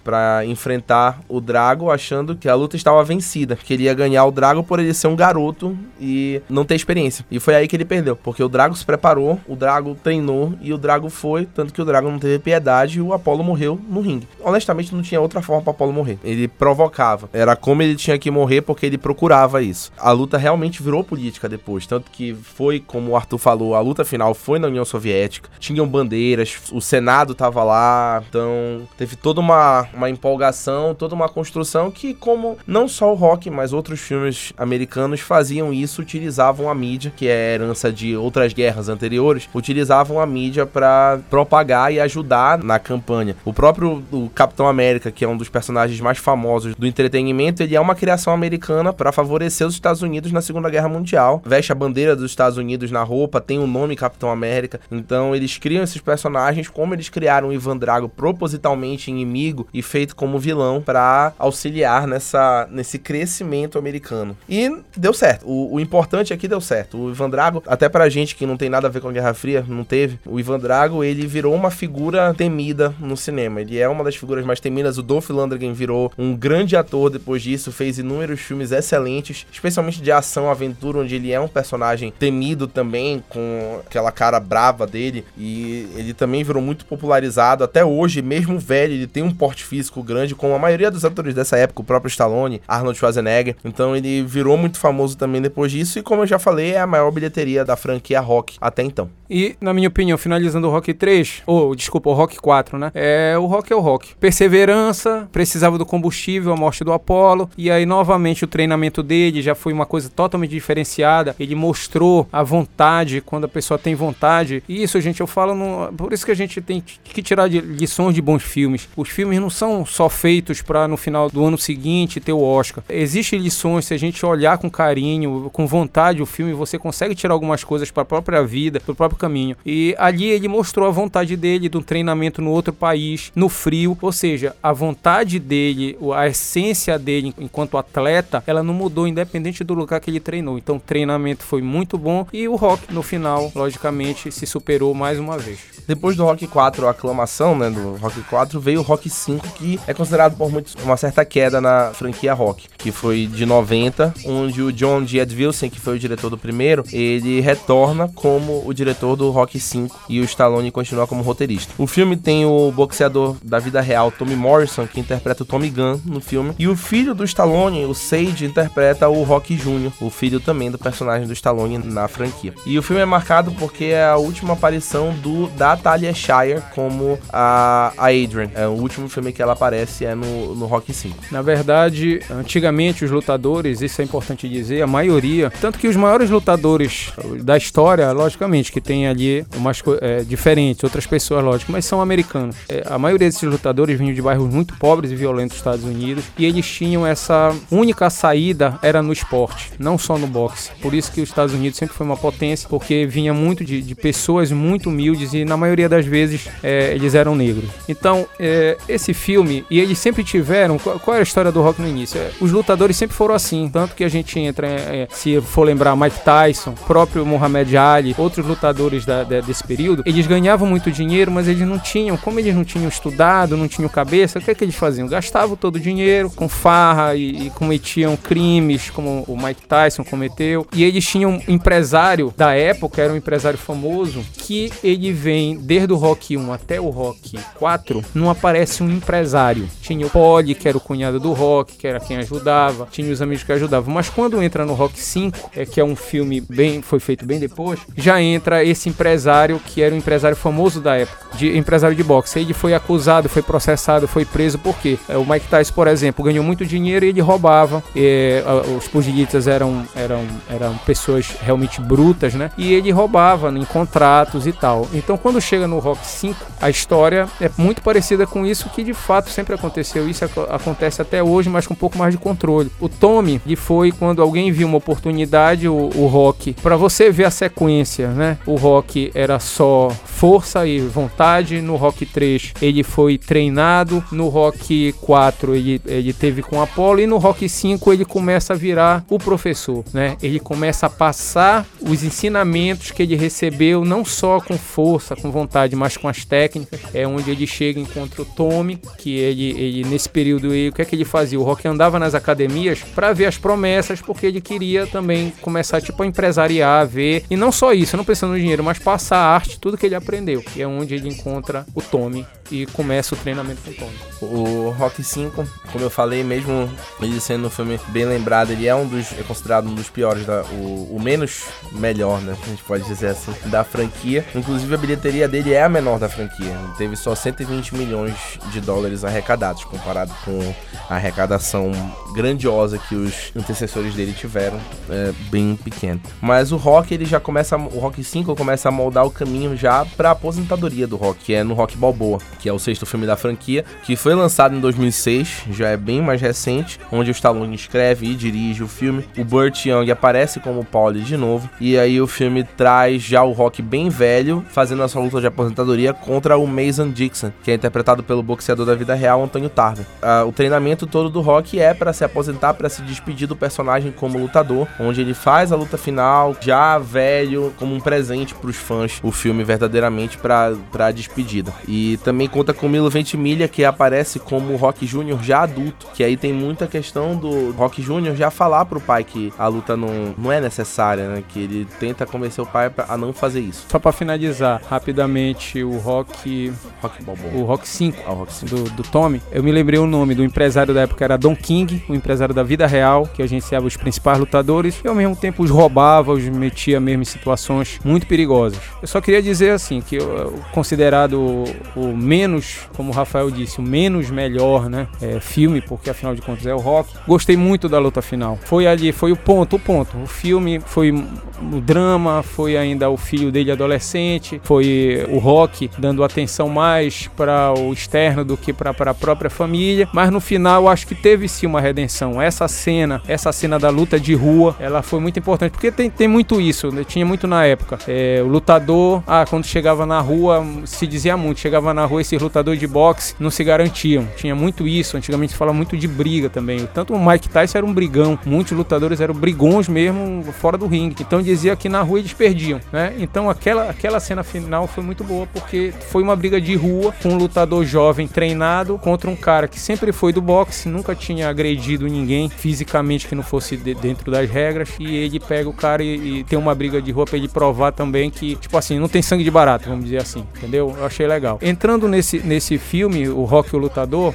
para enfrentar o Drago, achando que a luta estava vencida, que ele ia ganhar o Drago por ele ser um garoto e não ter experiência. E foi aí que ele perdeu, porque o Drago se preparou, o Drago treinou e o Drago foi, tanto que o Drago não teve piedade e o Apollo morreu no ringue. Honestamente, não tinha outra forma para Apollo morrer. Ele provocava. Era como ele tinha que morrer porque ele procurava isso. A luta realmente virou política depois, tanto que foi, como o Arthur falou, a luta final foi na União Soviética, tinham bandeiras, o Senado tava lá, então teve toda uma, uma empolgação, toda uma construção que, como não só o rock, mas outros filmes americanos americanos faziam isso, utilizavam a mídia, que é herança de outras guerras anteriores, utilizavam a mídia para propagar e ajudar na campanha. O próprio o Capitão América, que é um dos personagens mais famosos do entretenimento, ele é uma criação americana para favorecer os Estados Unidos na Segunda Guerra Mundial. Veste a bandeira dos Estados Unidos na roupa, tem o nome Capitão América. Então eles criam esses personagens como eles criaram o Ivan Drago propositalmente inimigo e feito como vilão para auxiliar nessa, nesse crescimento americano. E deu certo. O, o importante aqui deu certo. O Ivan Drago, até pra gente que não tem nada a ver com a Guerra Fria, não teve, o Ivan Drago, ele virou uma figura temida no cinema. Ele é uma das figuras mais temidas. O Dolph Lundgren virou um grande ator depois disso, fez inúmeros filmes excelentes, especialmente de ação, aventura, onde ele é um personagem temido também, com aquela cara brava dele. E ele também virou muito popularizado. Até hoje, mesmo velho, ele tem um porte físico grande, como a maioria dos atores dessa época, o próprio Stallone, Arnold Schwarzenegger. Então ele virou muito famoso também depois disso. E como eu já falei, é a maior bilheteria da franquia Rock até então. E, na minha opinião, finalizando o Rock 3, ou desculpa, o Rock 4, né? É, o Rock é o Rock. Perseverança, precisava do combustível, a morte do Apollo, e aí novamente o treinamento dele já foi uma coisa totalmente diferenciada. Ele mostrou a vontade, quando a pessoa tem vontade. E isso, gente, eu falo, no... por isso que a gente tem que tirar de lições de bons filmes. Os filmes não são só feitos para no final do ano seguinte ter o Oscar. Existem lições, se a gente olhar com carinho, com vontade o filme, você consegue tirar algumas coisas para a própria vida, para o próprio caminho. E ali ele mostrou a vontade dele do treinamento no outro país, no frio, ou seja, a vontade dele, a essência dele enquanto atleta, ela não mudou independente do lugar que ele treinou. Então o treinamento foi muito bom e o Rock no final, logicamente, se superou mais uma vez. Depois do Rock 4, a aclamação, né, do Rock 4, veio o Rock 5, que é considerado por muitos uma certa queda na franquia Rock, que foi de 90, onde o John G. Advilson, que foi o diretor do primeiro, ele retorna como o diretor do Rock 5 e o Stallone continua como roteirista. O filme tem o boxeador da vida real, Tommy Morrison, que interpreta o Tommy Gunn no filme, e o filho do Stallone, o Sage, interpreta o Rock Jr., o filho também do personagem do Stallone na franquia. E o filme é marcado porque é a última aparição do da Talia Shire como a, a Adrian. É o último filme que ela aparece é no, no Rock 5. Na verdade, antigamente os lutadores, isso é importante dizer, a maioria, tanto que os maiores lutadores da história, logicamente, que tem ali umas é, diferentes, outras pessoas, lógico, mas são americanos. É, a maioria desses lutadores vinham de bairros muito pobres e violentos dos Estados Unidos e eles tinham essa única saída era no esporte, não só no boxe. Por isso que os Estados Unidos sempre foi uma potência, porque vinha muito de, de pessoas muito humildes e na maioria das vezes é, eles eram negros. Então, é, esse filme, e eles sempre tiveram. Qual, qual era a história do rock no início? É, os lutadores sempre foram assim. Tanto que a gente entra, é, se for lembrar, Mike Tyson, próprio Muhammad Ali, outros lutadores da, desse período, eles ganhavam muito dinheiro, mas eles não tinham, como eles não tinham estudado, não tinham cabeça, o que é que eles faziam? Gastavam todo o dinheiro com farra e, e cometiam crimes, como o Mike Tyson cometeu. E eles tinham um empresário da época, era um empresário famoso, que ele vem desde o Rock 1 até o Rock 4, não aparece um empresário. Tinha o Polly, que era o cunhado do Rock, que era quem ajudava, tinha os amigos que ajudavam. Mas quando entra no Rock 5, é, que é um filme bem, foi feito bem depois, já entra esse empresário que era um empresário famoso da época, de empresário de boxe. Ele foi acusado, foi processado, foi preso porque é, o Mike Tyson, por exemplo, ganhou muito dinheiro e ele roubava. E, os pugilistas eram, eram, eram pessoas realmente brutas, né? E ele roubava em contratos e tal. Então quando chega no Rock 5, a história é muito parecida com isso que de fato sempre aconteceu. Isso ac acontece até hoje, mas com um pouco mais de controle. O Tommy, ele foi quando alguém viu uma oportunidade, o, o Rock, para você ver a sequência, né? O Rock era só força e vontade. No Rock 3 ele foi treinado. No Rock 4 ele, ele teve com Apollo. E no Rock 5 ele começa a virar o professor, né? Ele começa a passar os ensinamentos que ele recebeu, não só com força, com vontade, mas com as técnicas. É onde ele chega e encontra o Tommy, que ele, ele nesse período ele, o que é que ele fazia? O Rock andava nas academias para ver as promessas, porque ele queria também começar tipo a empresariar, a ver. E não só isso, não pensando no dinheiro, mas passar a arte, tudo que ele aprendeu. E é onde ele encontra o Tommy e começa o treinamento com o Tommy. O Rock 5, como eu falei, mesmo ele sendo um filme bem lembrado, ele é um dos é considerado um dos piores da, o, o menos melhor, né? A gente pode dizer assim, da franquia. Inclusive a bilheteria dele é a menor da franquia. Teve só 120 milhões de dólares arrecadados comparado com a arrecadação grandiosa que os antecessores dele tiveram é, bem pequeno. Mas o Rock, ele já começa, o Rock 5 começa a moldar o caminho já pra aposentadoria do Rock, que é no Rock Balboa, que é o sexto filme da franquia, que foi lançado em 2006, já é bem mais recente, onde o Stallone escreve e dirige o filme. O Burt Young aparece como Pauli de novo, e aí o filme traz já o Rock bem velho, fazendo a sua luta de aposentadoria contra o Mason Dixon, que é interpretado pelo boxeador da vida real, Antônio Tarver. Uh, o treinamento todo do Rock é para se aposentar, para se despedir do personagem como lutador, onde ele faz a luta final já velho, como um presente para os fãs, o filme verdadeiramente para a despedida. E também conta com Milo Ventimiglia, que aparece como Rock Jr. já adulto, que aí tem muita questão do Rock Jr. já falar pro pai que a luta não, não é necessária, né? Que ele tenta convencer o pai a não fazer isso. Só para finalizar rapidamente o Rock Rock Balboa. O Rock 5, ah, o Rock 5. Do, do Tommy. Eu me lembrei o nome do empresário da época era Don King, o empresário da vida real, que agenciava os principais lutadores e ao mesmo tempo os roubava, os metia mesmo em situações muito perigosas. Eu só queria dizer assim que eu, considerado o, o, menos, como o Rafael disse, o menos melhor, né, é, filme, porque afinal de contas é o Rock. Gostei muito da luta final. Foi ali, foi o ponto, o ponto. O filme foi o drama, foi ainda o filho dele adolescente, foi o Rock dando atenção mais para o externo do que para a própria família, mas no final acho que teve sim uma redenção. Essa cena, essa cena da luta de rua, ela foi muito importante, porque tem, tem muito isso, né? tinha muito na época. É, o lutador, ah, quando chegava na rua, se dizia muito, chegava na rua esses lutadores de boxe não se garantiam. Tinha muito isso, antigamente se fala muito de briga também. Tanto o Mike Tyson era um brigão, muitos lutadores eram brigões mesmo fora do ringue. Então dizia que na rua eles perdiam, né? Então aquela, aquela cena final foi muito boa, porque foi uma briga de rua com um lutador jovem treinado contra um cara que sempre foi do boxe, nunca tinha agredido ninguém fisicamente que não fosse de, dentro das regras, e ele pega o cara e, e, tem uma briga de rua pra ele provar também que, tipo assim, não tem sangue de barato, vamos dizer assim, entendeu? Eu achei legal. Entrando nesse, nesse filme, o Rock o Lutador,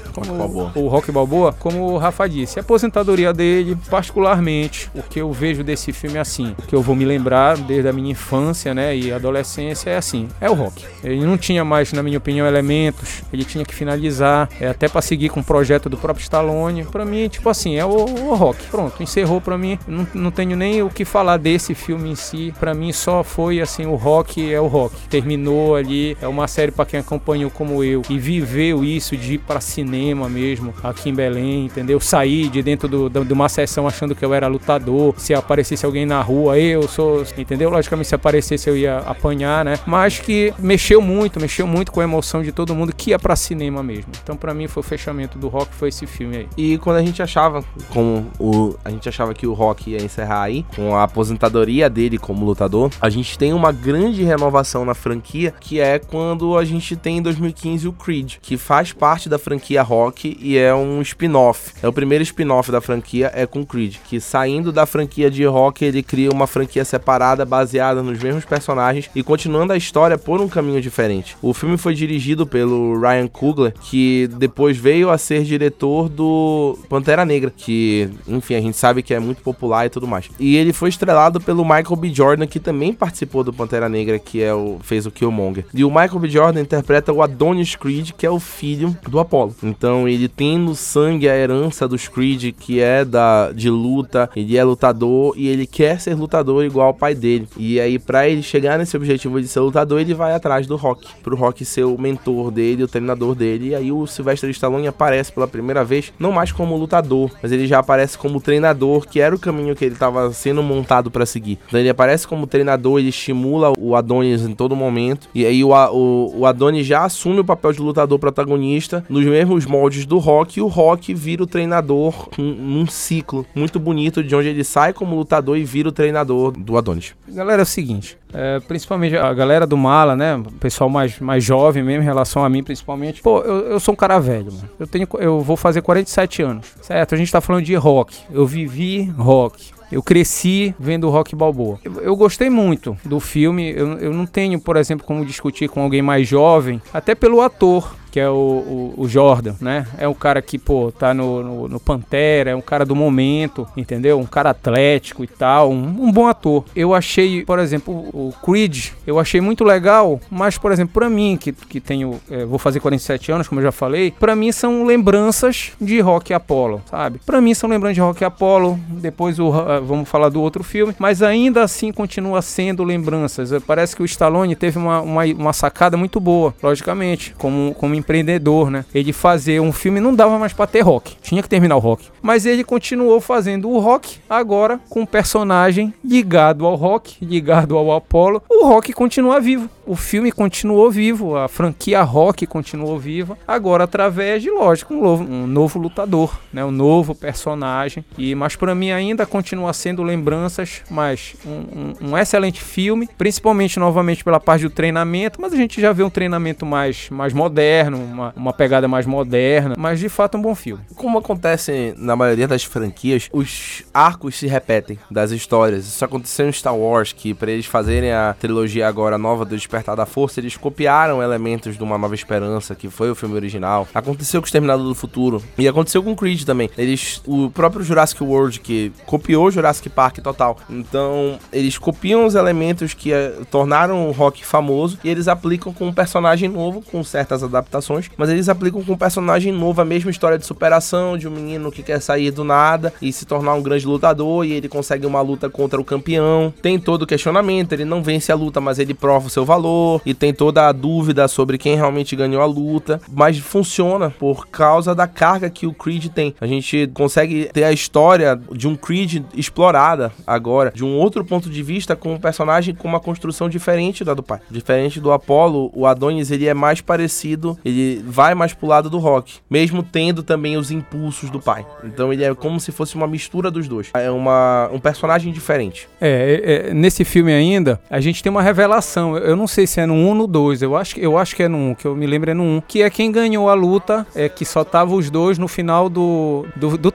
o, o Rock Balboa, como o Rafa disse, a aposentadoria dele, particularmente, o que eu vejo desse filme é assim, o que eu vou me lembrar desde a minha infância, né, e adolescência é assim, é o Rock. Ele não tinha mais, na minha opinião, elementos, ele tinha que finalizar, é, até para seguir com o projeto do próprio Stallone. Para mim, tipo assim, é o, o Rock. Pronto, encerrou para mim. Não, não tenho nem o que falar desse filme em si. Para mim só foi assim, o Rock é o Rock. Terminou ali, é uma série para quem acompanhou como eu e viveu isso de ir para cinema mesmo, aqui em Belém, entendeu? Sair de dentro do, de uma sessão achando que eu era lutador. Se aparecesse alguém na rua, eu sou, entendeu? Logicamente se aparecesse eu ia apanhar, né? Mas que mexeu muito, mexeu muito com a emoção de todo mundo que ia para cinema mesmo. Então para mim foi o fechamento do Rock foi esse filme aí. E quando a gente achava com o a gente achava que o Rock ia encerrar aí com a aposentadoria dele como lutador, a gente tem uma grande renovação na franquia, que é quando a gente tem em 2015 o Creed, que faz parte da franquia Rock e é um spin-off. É o primeiro spin-off da franquia é com Creed, que saindo da franquia de Rock, ele cria uma franquia separada baseada nos mesmos personagens e continuando a história por um caminho diferente. O filme foi dirigido pelo Ryan Coogler, que depois veio a ser diretor do Pantera Negra, que, enfim, a gente sabe que é muito popular e tudo mais. E ele foi estrelado pelo Michael B. Jordan, que também participou do Pantera Negra, que é o fez o Killmonger. E o Michael B. Jordan interpreta o Adonis Creed, que é o filho do Apollo. Então ele tem no sangue a herança dos Creed, que é da de luta, ele é lutador e ele quer ser lutador igual ao pai dele. E aí para ele chegar nesse objetivo de ser lutador, ele vai atrás do Rock, pro Rock ser o mentor dele, o treinador dele. E aí o Sylvester Stallone aparece pela primeira vez, não mais como lutador, mas ele já aparece como treinador, que era o caminho que ele estava sendo montado para seguir. Então ele aparece como treinador, ele estimula o Adonis em todo momento, e aí o, o, o Adonis já assume o papel de lutador protagonista nos mesmos moldes do Rock, e o Rock vira o treinador num ciclo muito bonito de onde ele sai como lutador e vira o treinador do Adonis. Galera, é o seguinte, é, principalmente a galera do Mala, né? O pessoal mais, mais jovem mesmo, em relação a mim, principalmente. Pô, eu, eu sou um cara velho, mano. Eu, tenho, eu vou fazer 47 anos, certo? A gente tá falando de rock. Eu vivi rock. Eu cresci vendo Rock Balboa. Eu, eu gostei muito do filme. Eu, eu não tenho, por exemplo, como discutir com alguém mais jovem, até pelo ator que é o, o, o Jordan, né? É um cara que, pô, tá no, no, no, Pantera, é um cara do momento, entendeu? Um cara atlético e tal, um, um bom ator. Eu achei, por exemplo, o Creed, eu achei muito legal, mas, por exemplo, pra mim, que, que tenho, é, vou fazer 47 anos, como eu já falei, pra mim são lembranças de Rock Apollo, sabe? Pra mim são lembranças de Rock Apollo, depois o, uh, vamos falar do outro filme, mas ainda assim continua sendo lembranças. Parece que o Stallone teve uma, uma, uma sacada muito boa, logicamente, como, como empreendedor, né? Ele fazer um filme não dava mais pra ter rock, tinha que terminar o rock. Mas ele continuou fazendo o rock, agora com um personagem ligado ao rock, ligado ao Apollo. O rock continua vivo o filme continuou vivo, a franquia rock continuou viva, agora através de, lógico, um novo, um novo lutador, né, um novo personagem. E mas para mim ainda continua sendo lembranças, mas um, um, um, excelente filme, principalmente novamente pela parte do treinamento, mas a gente já vê um treinamento mais, mais moderno, uma, uma pegada mais moderna, mas de fato um bom filme. Como acontece na maioria das franquias, os arcos se repetem das histórias. Isso aconteceu em Star Wars, que para eles fazerem a trilogia agora nova do Despertar da Força, eles copiaram elementos de Uma Nova Esperança, que foi o filme original. Aconteceu com o Exterminador do Futuro. E aconteceu com Creed também. Eles. O próprio Jurassic World, que copiou Jurassic Park total. Então, eles copiam os elementos que uh, tornaram o rock famoso e eles aplicam com um personagem novo, com certas adaptações, mas eles aplicam com um personagem novo a mesma história de superação de um menino que quer sair do nada e se tornar um grande lutador e ele consegue uma luta contra o campeão. Tem todo o questionamento, ele não vence a luta, mas ele prova o seu valor e tem toda a dúvida sobre quem realmente ganhou a luta, mas funciona por causa da carga que o Creed tem. A gente consegue ter a história de um Creed explorada agora, de um outro ponto de vista, com um personagem com uma construção diferente da do pai. Diferente do Apollo, o Adonis ele é mais parecido, ele vai mais pro lado do rock, mesmo tendo também os impulsos do pai. Então ele é como se fosse uma mistura dos dois. É uma, um personagem diferente. É, é, é nesse filme ainda, a gente tem uma revelação. Eu não sei se é no 1 ou no 2, eu acho, eu acho que é no 1, que eu me lembro é no 1, que é quem ganhou a luta, é que só tava os dois no final do, do, do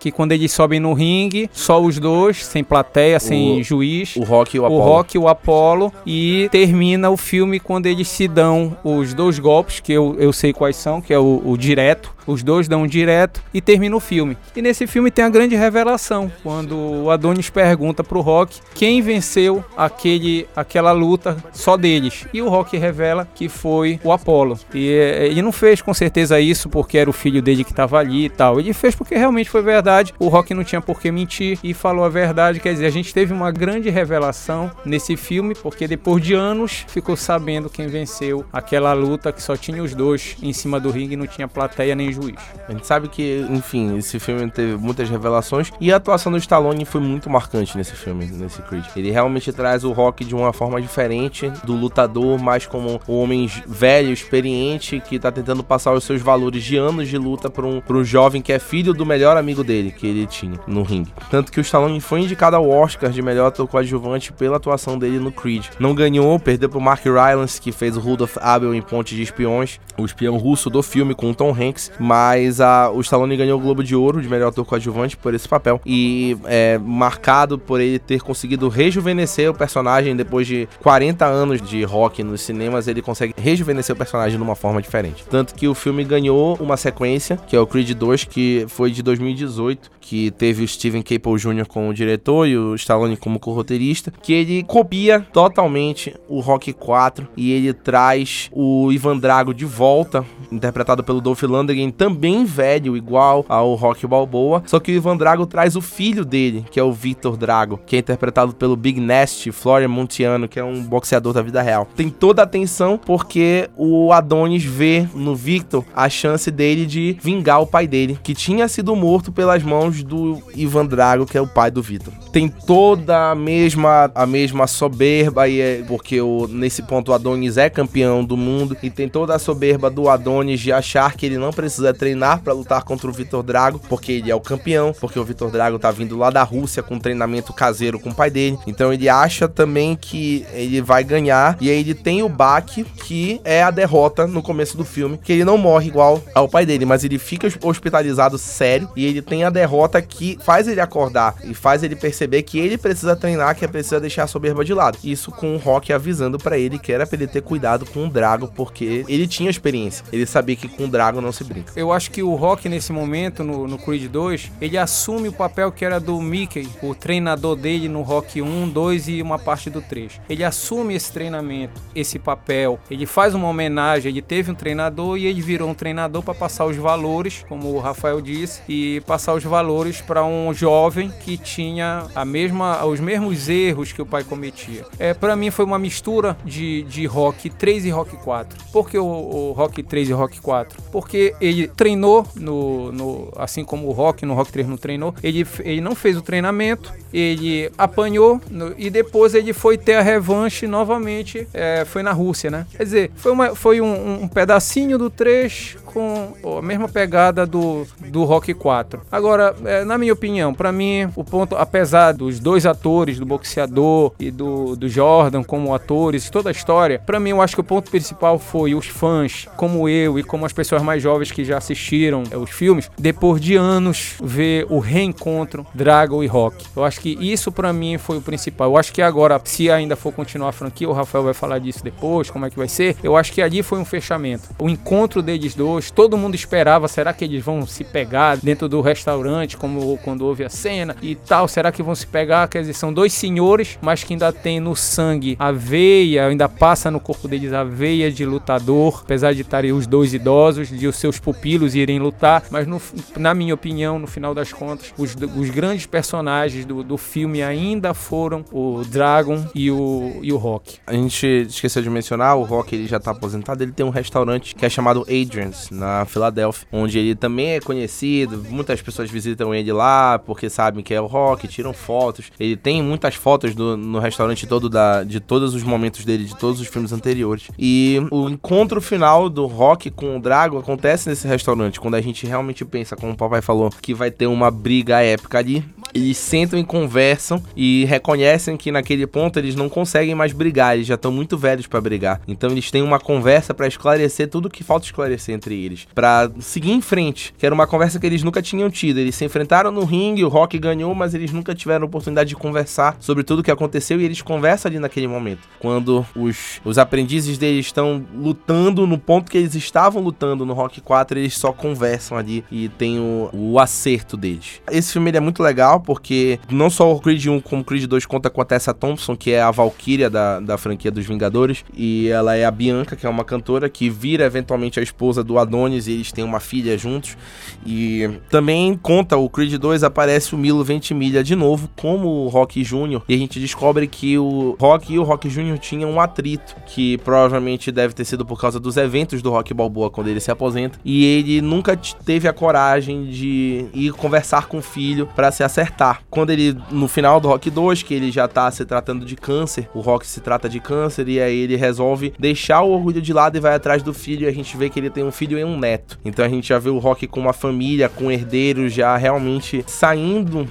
que quando eles sobem no ringue, só os dois, sem plateia, o, sem juiz. O Rock e o Apollo. O Rock e o Apollo. E termina o filme quando eles se dão os dois golpes, que eu, eu sei quais são, que é o, o direto. Os dois dão um direto e termina o filme. E nesse filme tem a grande revelação, quando o Adonis pergunta pro Rock quem venceu aquele, aquela luta só deles. E o Rock revela que foi o Apollo. E eh, ele não fez com certeza isso porque era o filho dele que estava ali e tal. Ele fez porque realmente foi verdade verdade, o Rock não tinha por que mentir e falou a verdade. Quer dizer, a gente teve uma grande revelação nesse filme, porque depois de anos ficou sabendo quem venceu aquela luta que só tinha os dois em cima do ringue e não tinha plateia nem A gente sabe que, enfim, esse filme teve muitas revelações e a atuação do Stallone foi muito marcante nesse filme, nesse Creed. Ele realmente traz o Rock de uma forma diferente do lutador, mais como um homem velho, experiente, que tá tentando passar os seus valores de anos de luta para um, um jovem que é filho do melhor amigo dele que ele tinha no ringue. Tanto que o Stallone foi indicado ao Oscar de melhor ator coadjuvante pela atuação dele no Creed. Não ganhou, perdeu pro Mark Rylance, que fez o Rudolph Abel em Ponte de Espiões, o espião russo do filme com o Tom Hanks, mas a, o Stallone ganhou o Globo de Ouro de melhor ator coadjuvante por esse papel e é marcado por ele ter conseguido rejuvenescer o personagem depois de 40 anos de rock nos cinemas, ele consegue rejuvenescer o personagem de uma forma diferente. Tanto que o filme ganhou uma sequência, que é o Creed 2, que foi de 2018 2018, que teve o Steven Caple Jr. como diretor e o Stallone como co-roteirista, que ele copia totalmente o Rock 4 e ele traz o Ivan Drago de volta, interpretado pelo Dolph Lundgren, também velho, igual ao Rock Balboa, só que o Ivan Drago traz o filho dele, que é o Victor Drago, que é interpretado pelo Big Nest, Florian Montiano, que é um boxeador da vida real. Tem toda a atenção porque o Adonis vê no Victor a chance dele de vingar o pai dele, que tinha sido morto pelas mãos do Ivan Drago, que é o pai do Vitor. Tem toda a mesma a mesma soberba e é porque o, nesse ponto o Adonis é campeão do mundo e tem toda a soberba do Adonis de achar que ele não precisa treinar para lutar contra o Vitor Drago, porque ele é o campeão, porque o Vitor Drago tá vindo lá da Rússia com treinamento caseiro com o pai dele. Então ele acha também que ele vai ganhar e aí ele tem o baque que é a derrota no começo do filme, que ele não morre igual ao pai dele, mas ele fica hospitalizado sério e ele tem a derrota que faz ele acordar e faz ele perceber que ele precisa treinar, que é precisa deixar a soberba de lado. Isso com o Rock avisando para ele que era pra ele ter cuidado com o Drago, porque ele tinha experiência. Ele sabia que com o Drago não se brinca. Eu acho que o Rock, nesse momento, no, no Creed 2, ele assume o papel que era do Mickey, o treinador dele no Rock 1, 2 e uma parte do 3. Ele assume esse treinamento, esse papel, ele faz uma homenagem, ele teve um treinador e ele virou um treinador para passar os valores, como o Rafael disse, e passar os valores para um jovem que tinha a mesma, os mesmos erros que o pai cometia. É, para mim foi uma mistura de, de Rock 3 e Rock 4. Por que o, o Rock 3 e Rock 4? Porque ele treinou no, no assim como o Rock no Rock 3 não treinou, ele, ele não fez o treinamento, ele apanhou no, e depois ele foi ter a revanche novamente, é, foi na Rússia, né? Quer dizer, foi, uma, foi um, um pedacinho do 3 com a mesma pegada do, do Rock 4. Agora, é, na minha opinião, para mim, o ponto, apesar dos dois atores, do boxeador e do, do Jordan como atores, toda a história, para mim eu acho que o ponto principal foi os fãs, como eu e como as pessoas mais jovens que já assistiram é, os filmes, depois de anos ver o reencontro Dragon e Rock. Eu acho que isso para mim foi o principal. Eu acho que agora, se ainda for continuar a franquia, o Rafael vai falar disso depois, como é que vai ser. Eu acho que ali foi um fechamento. O encontro deles dois, todo mundo esperava, será que eles vão se pegar dentro do restaurante, como quando houve a cena e tal? Será que vão se pegar? Quer dizer, são dois senhores, mas que ainda tem no sangue a veia, ainda passa no corpo deles a veia de lutador, apesar de estarem os dois idosos, de os seus pupilos irem lutar, mas no, na minha opinião, no final das contas, os, os grandes personagens do, do filme ainda foram o Dragon e o, e o Rock. A gente esqueceu de mencionar, o Rock ele já tá aposentado, ele tem um restaurante que é chamado Adrian's, na Filadélfia, onde ele também é conhecido, muitas pessoas visitam ele lá porque sabem que é o Rock, tiram fotos. Ele tem muitas fotos do, no restaurante todo da, de todos os momentos dele, de todos os filmes anteriores. E o encontro final do Rock com o Drago acontece nesse restaurante, quando a gente realmente pensa, como o papai falou, que vai ter uma briga épica ali. Eles sentam e conversam e reconhecem que naquele ponto eles não conseguem mais brigar, eles já estão muito velhos para brigar. Então eles têm uma conversa para esclarecer tudo que falta esclarecer entre eles, para seguir em frente, que era uma conversa que eles nunca tinham tido. Eles se enfrentaram no ringue, o Rock ganhou, mas eles nunca tiveram oportunidade de conversar sobre tudo que aconteceu e eles conversam ali naquele momento. Quando os, os aprendizes deles estão lutando no ponto que eles estavam lutando no Rock 4, eles só conversam ali e tem o, o acerto deles. Esse filme é muito legal porque não só o Creed 1 como o Creed 2 conta com a Tessa Thompson, que é a Valkyria da, da franquia dos Vingadores, e ela é a Bianca, que é uma cantora que vira eventualmente a esposa do Adonis e eles têm uma filha juntos. E também conta o Creed 2 aparece o Milo Ventimiglia de novo como o Rock Jr. e a gente descobre que o Rock e o Rock Jr. tinham um atrito que provavelmente deve ter sido por causa dos eventos do Rock Balboa quando ele se aposenta e ele nunca teve a coragem de ir conversar com o filho para se acertar. Quando ele no final do Rock 2, que ele já tá se tratando de câncer, o Rock se trata de câncer e aí ele resolve deixar o orgulho de lado e vai atrás do filho e a gente vê que ele tem um filho um neto. Então a gente já vê o Rock com uma família, com herdeiros já realmente saindo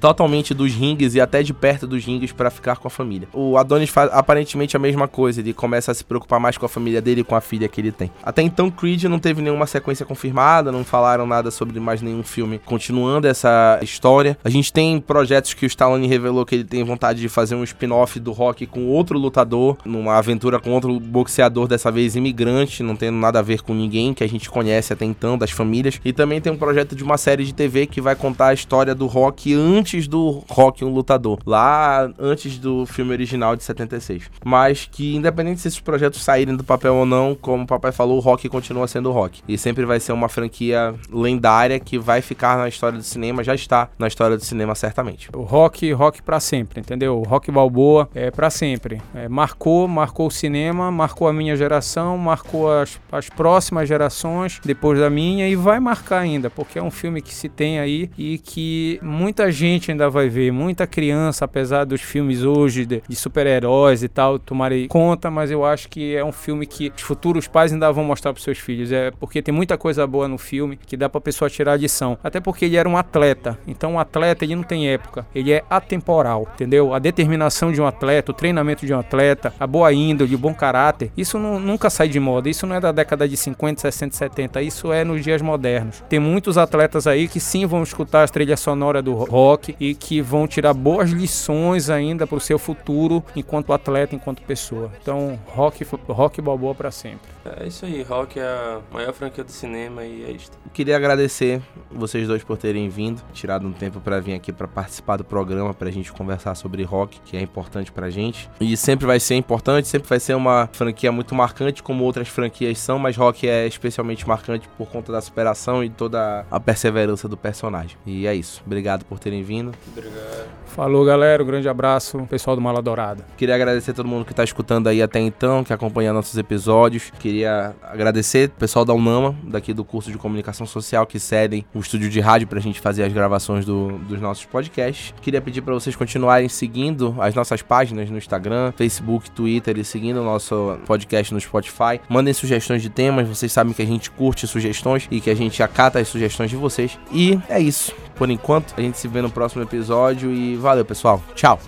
totalmente dos rings e até de perto dos rings para ficar com a família. O Adonis faz aparentemente a mesma coisa, ele começa a se preocupar mais com a família dele e com a filha que ele tem. Até então Creed não teve nenhuma sequência confirmada, não falaram nada sobre mais nenhum filme continuando essa história. A gente tem projetos que o Stallone revelou que ele tem vontade de fazer um spin-off do Rock com outro lutador, numa aventura com outro boxeador dessa vez imigrante, não tendo nada a ver com ninguém que a gente conhece até então das famílias. E também tem um projeto de uma série de TV que vai contar a história do Rock antes do Rock um lutador, lá antes do filme original de 76. Mas que independente se esses projetos saírem do papel ou não, como o papai falou, o Rock continua sendo o Rock. E sempre vai ser uma franquia lendária que vai ficar na história do cinema, já está na história do cinema certamente. O Rock, Rock para sempre, entendeu? O Rock Balboa é para sempre. É, marcou, marcou o cinema, marcou a minha geração, marcou as, as próximas gerações depois da minha e vai marcar ainda, porque é um filme que se tem aí e que muita gente ainda vai ver, muita criança, apesar dos filmes hoje de, de super-heróis e tal, tomarem conta, mas eu acho que é um filme que os futuros pais ainda vão mostrar para seus filhos, é porque tem muita coisa boa no filme que dá para pessoa tirar lição. Até porque ele era um atleta, então um atleta ele não tem época, ele é atemporal, entendeu? A determinação de um atleta, o treinamento de um atleta, a boa índole, o bom caráter, isso não, nunca sai de moda, isso não é da década de 50, 60, 70, isso é nos dias modernos. Tem muitos atletas aí que sim vão escutar as trilhas sonoras do rock e que vão tirar boas lições ainda para o seu futuro enquanto atleta, enquanto pessoa. Então, rock, rock balboa para sempre. É isso aí, rock é a maior franquia do cinema e é isso. Queria agradecer vocês dois por terem vindo, tirado um tempo para vir aqui para participar do programa, para a gente conversar sobre rock, que é importante pra gente. E sempre vai ser importante, sempre vai ser uma franquia muito marcante, como outras franquias são, mas rock é especialmente marcante por conta da superação e toda a perseverança do personagem. E é isso. Obrigado por terem vindo. Obrigado. Falou, galera. Um grande abraço, pessoal do Mala Dourada. Queria agradecer a todo mundo que está escutando aí até então, que acompanha nossos episódios. Queria agradecer o pessoal da UNAMA, daqui do curso de comunicação social, que cedem o estúdio de rádio para a gente fazer as gravações do, dos nossos podcasts. Queria pedir para vocês continuarem seguindo as nossas páginas no Instagram, Facebook, Twitter e seguindo o nosso podcast no Spotify. Mandem sugestões de temas, vocês sabem que a gente curte sugestões e que a gente acata as sugestões de vocês. E é isso. Por enquanto, a gente se vê no próximo episódio e valeu, pessoal. Tchau.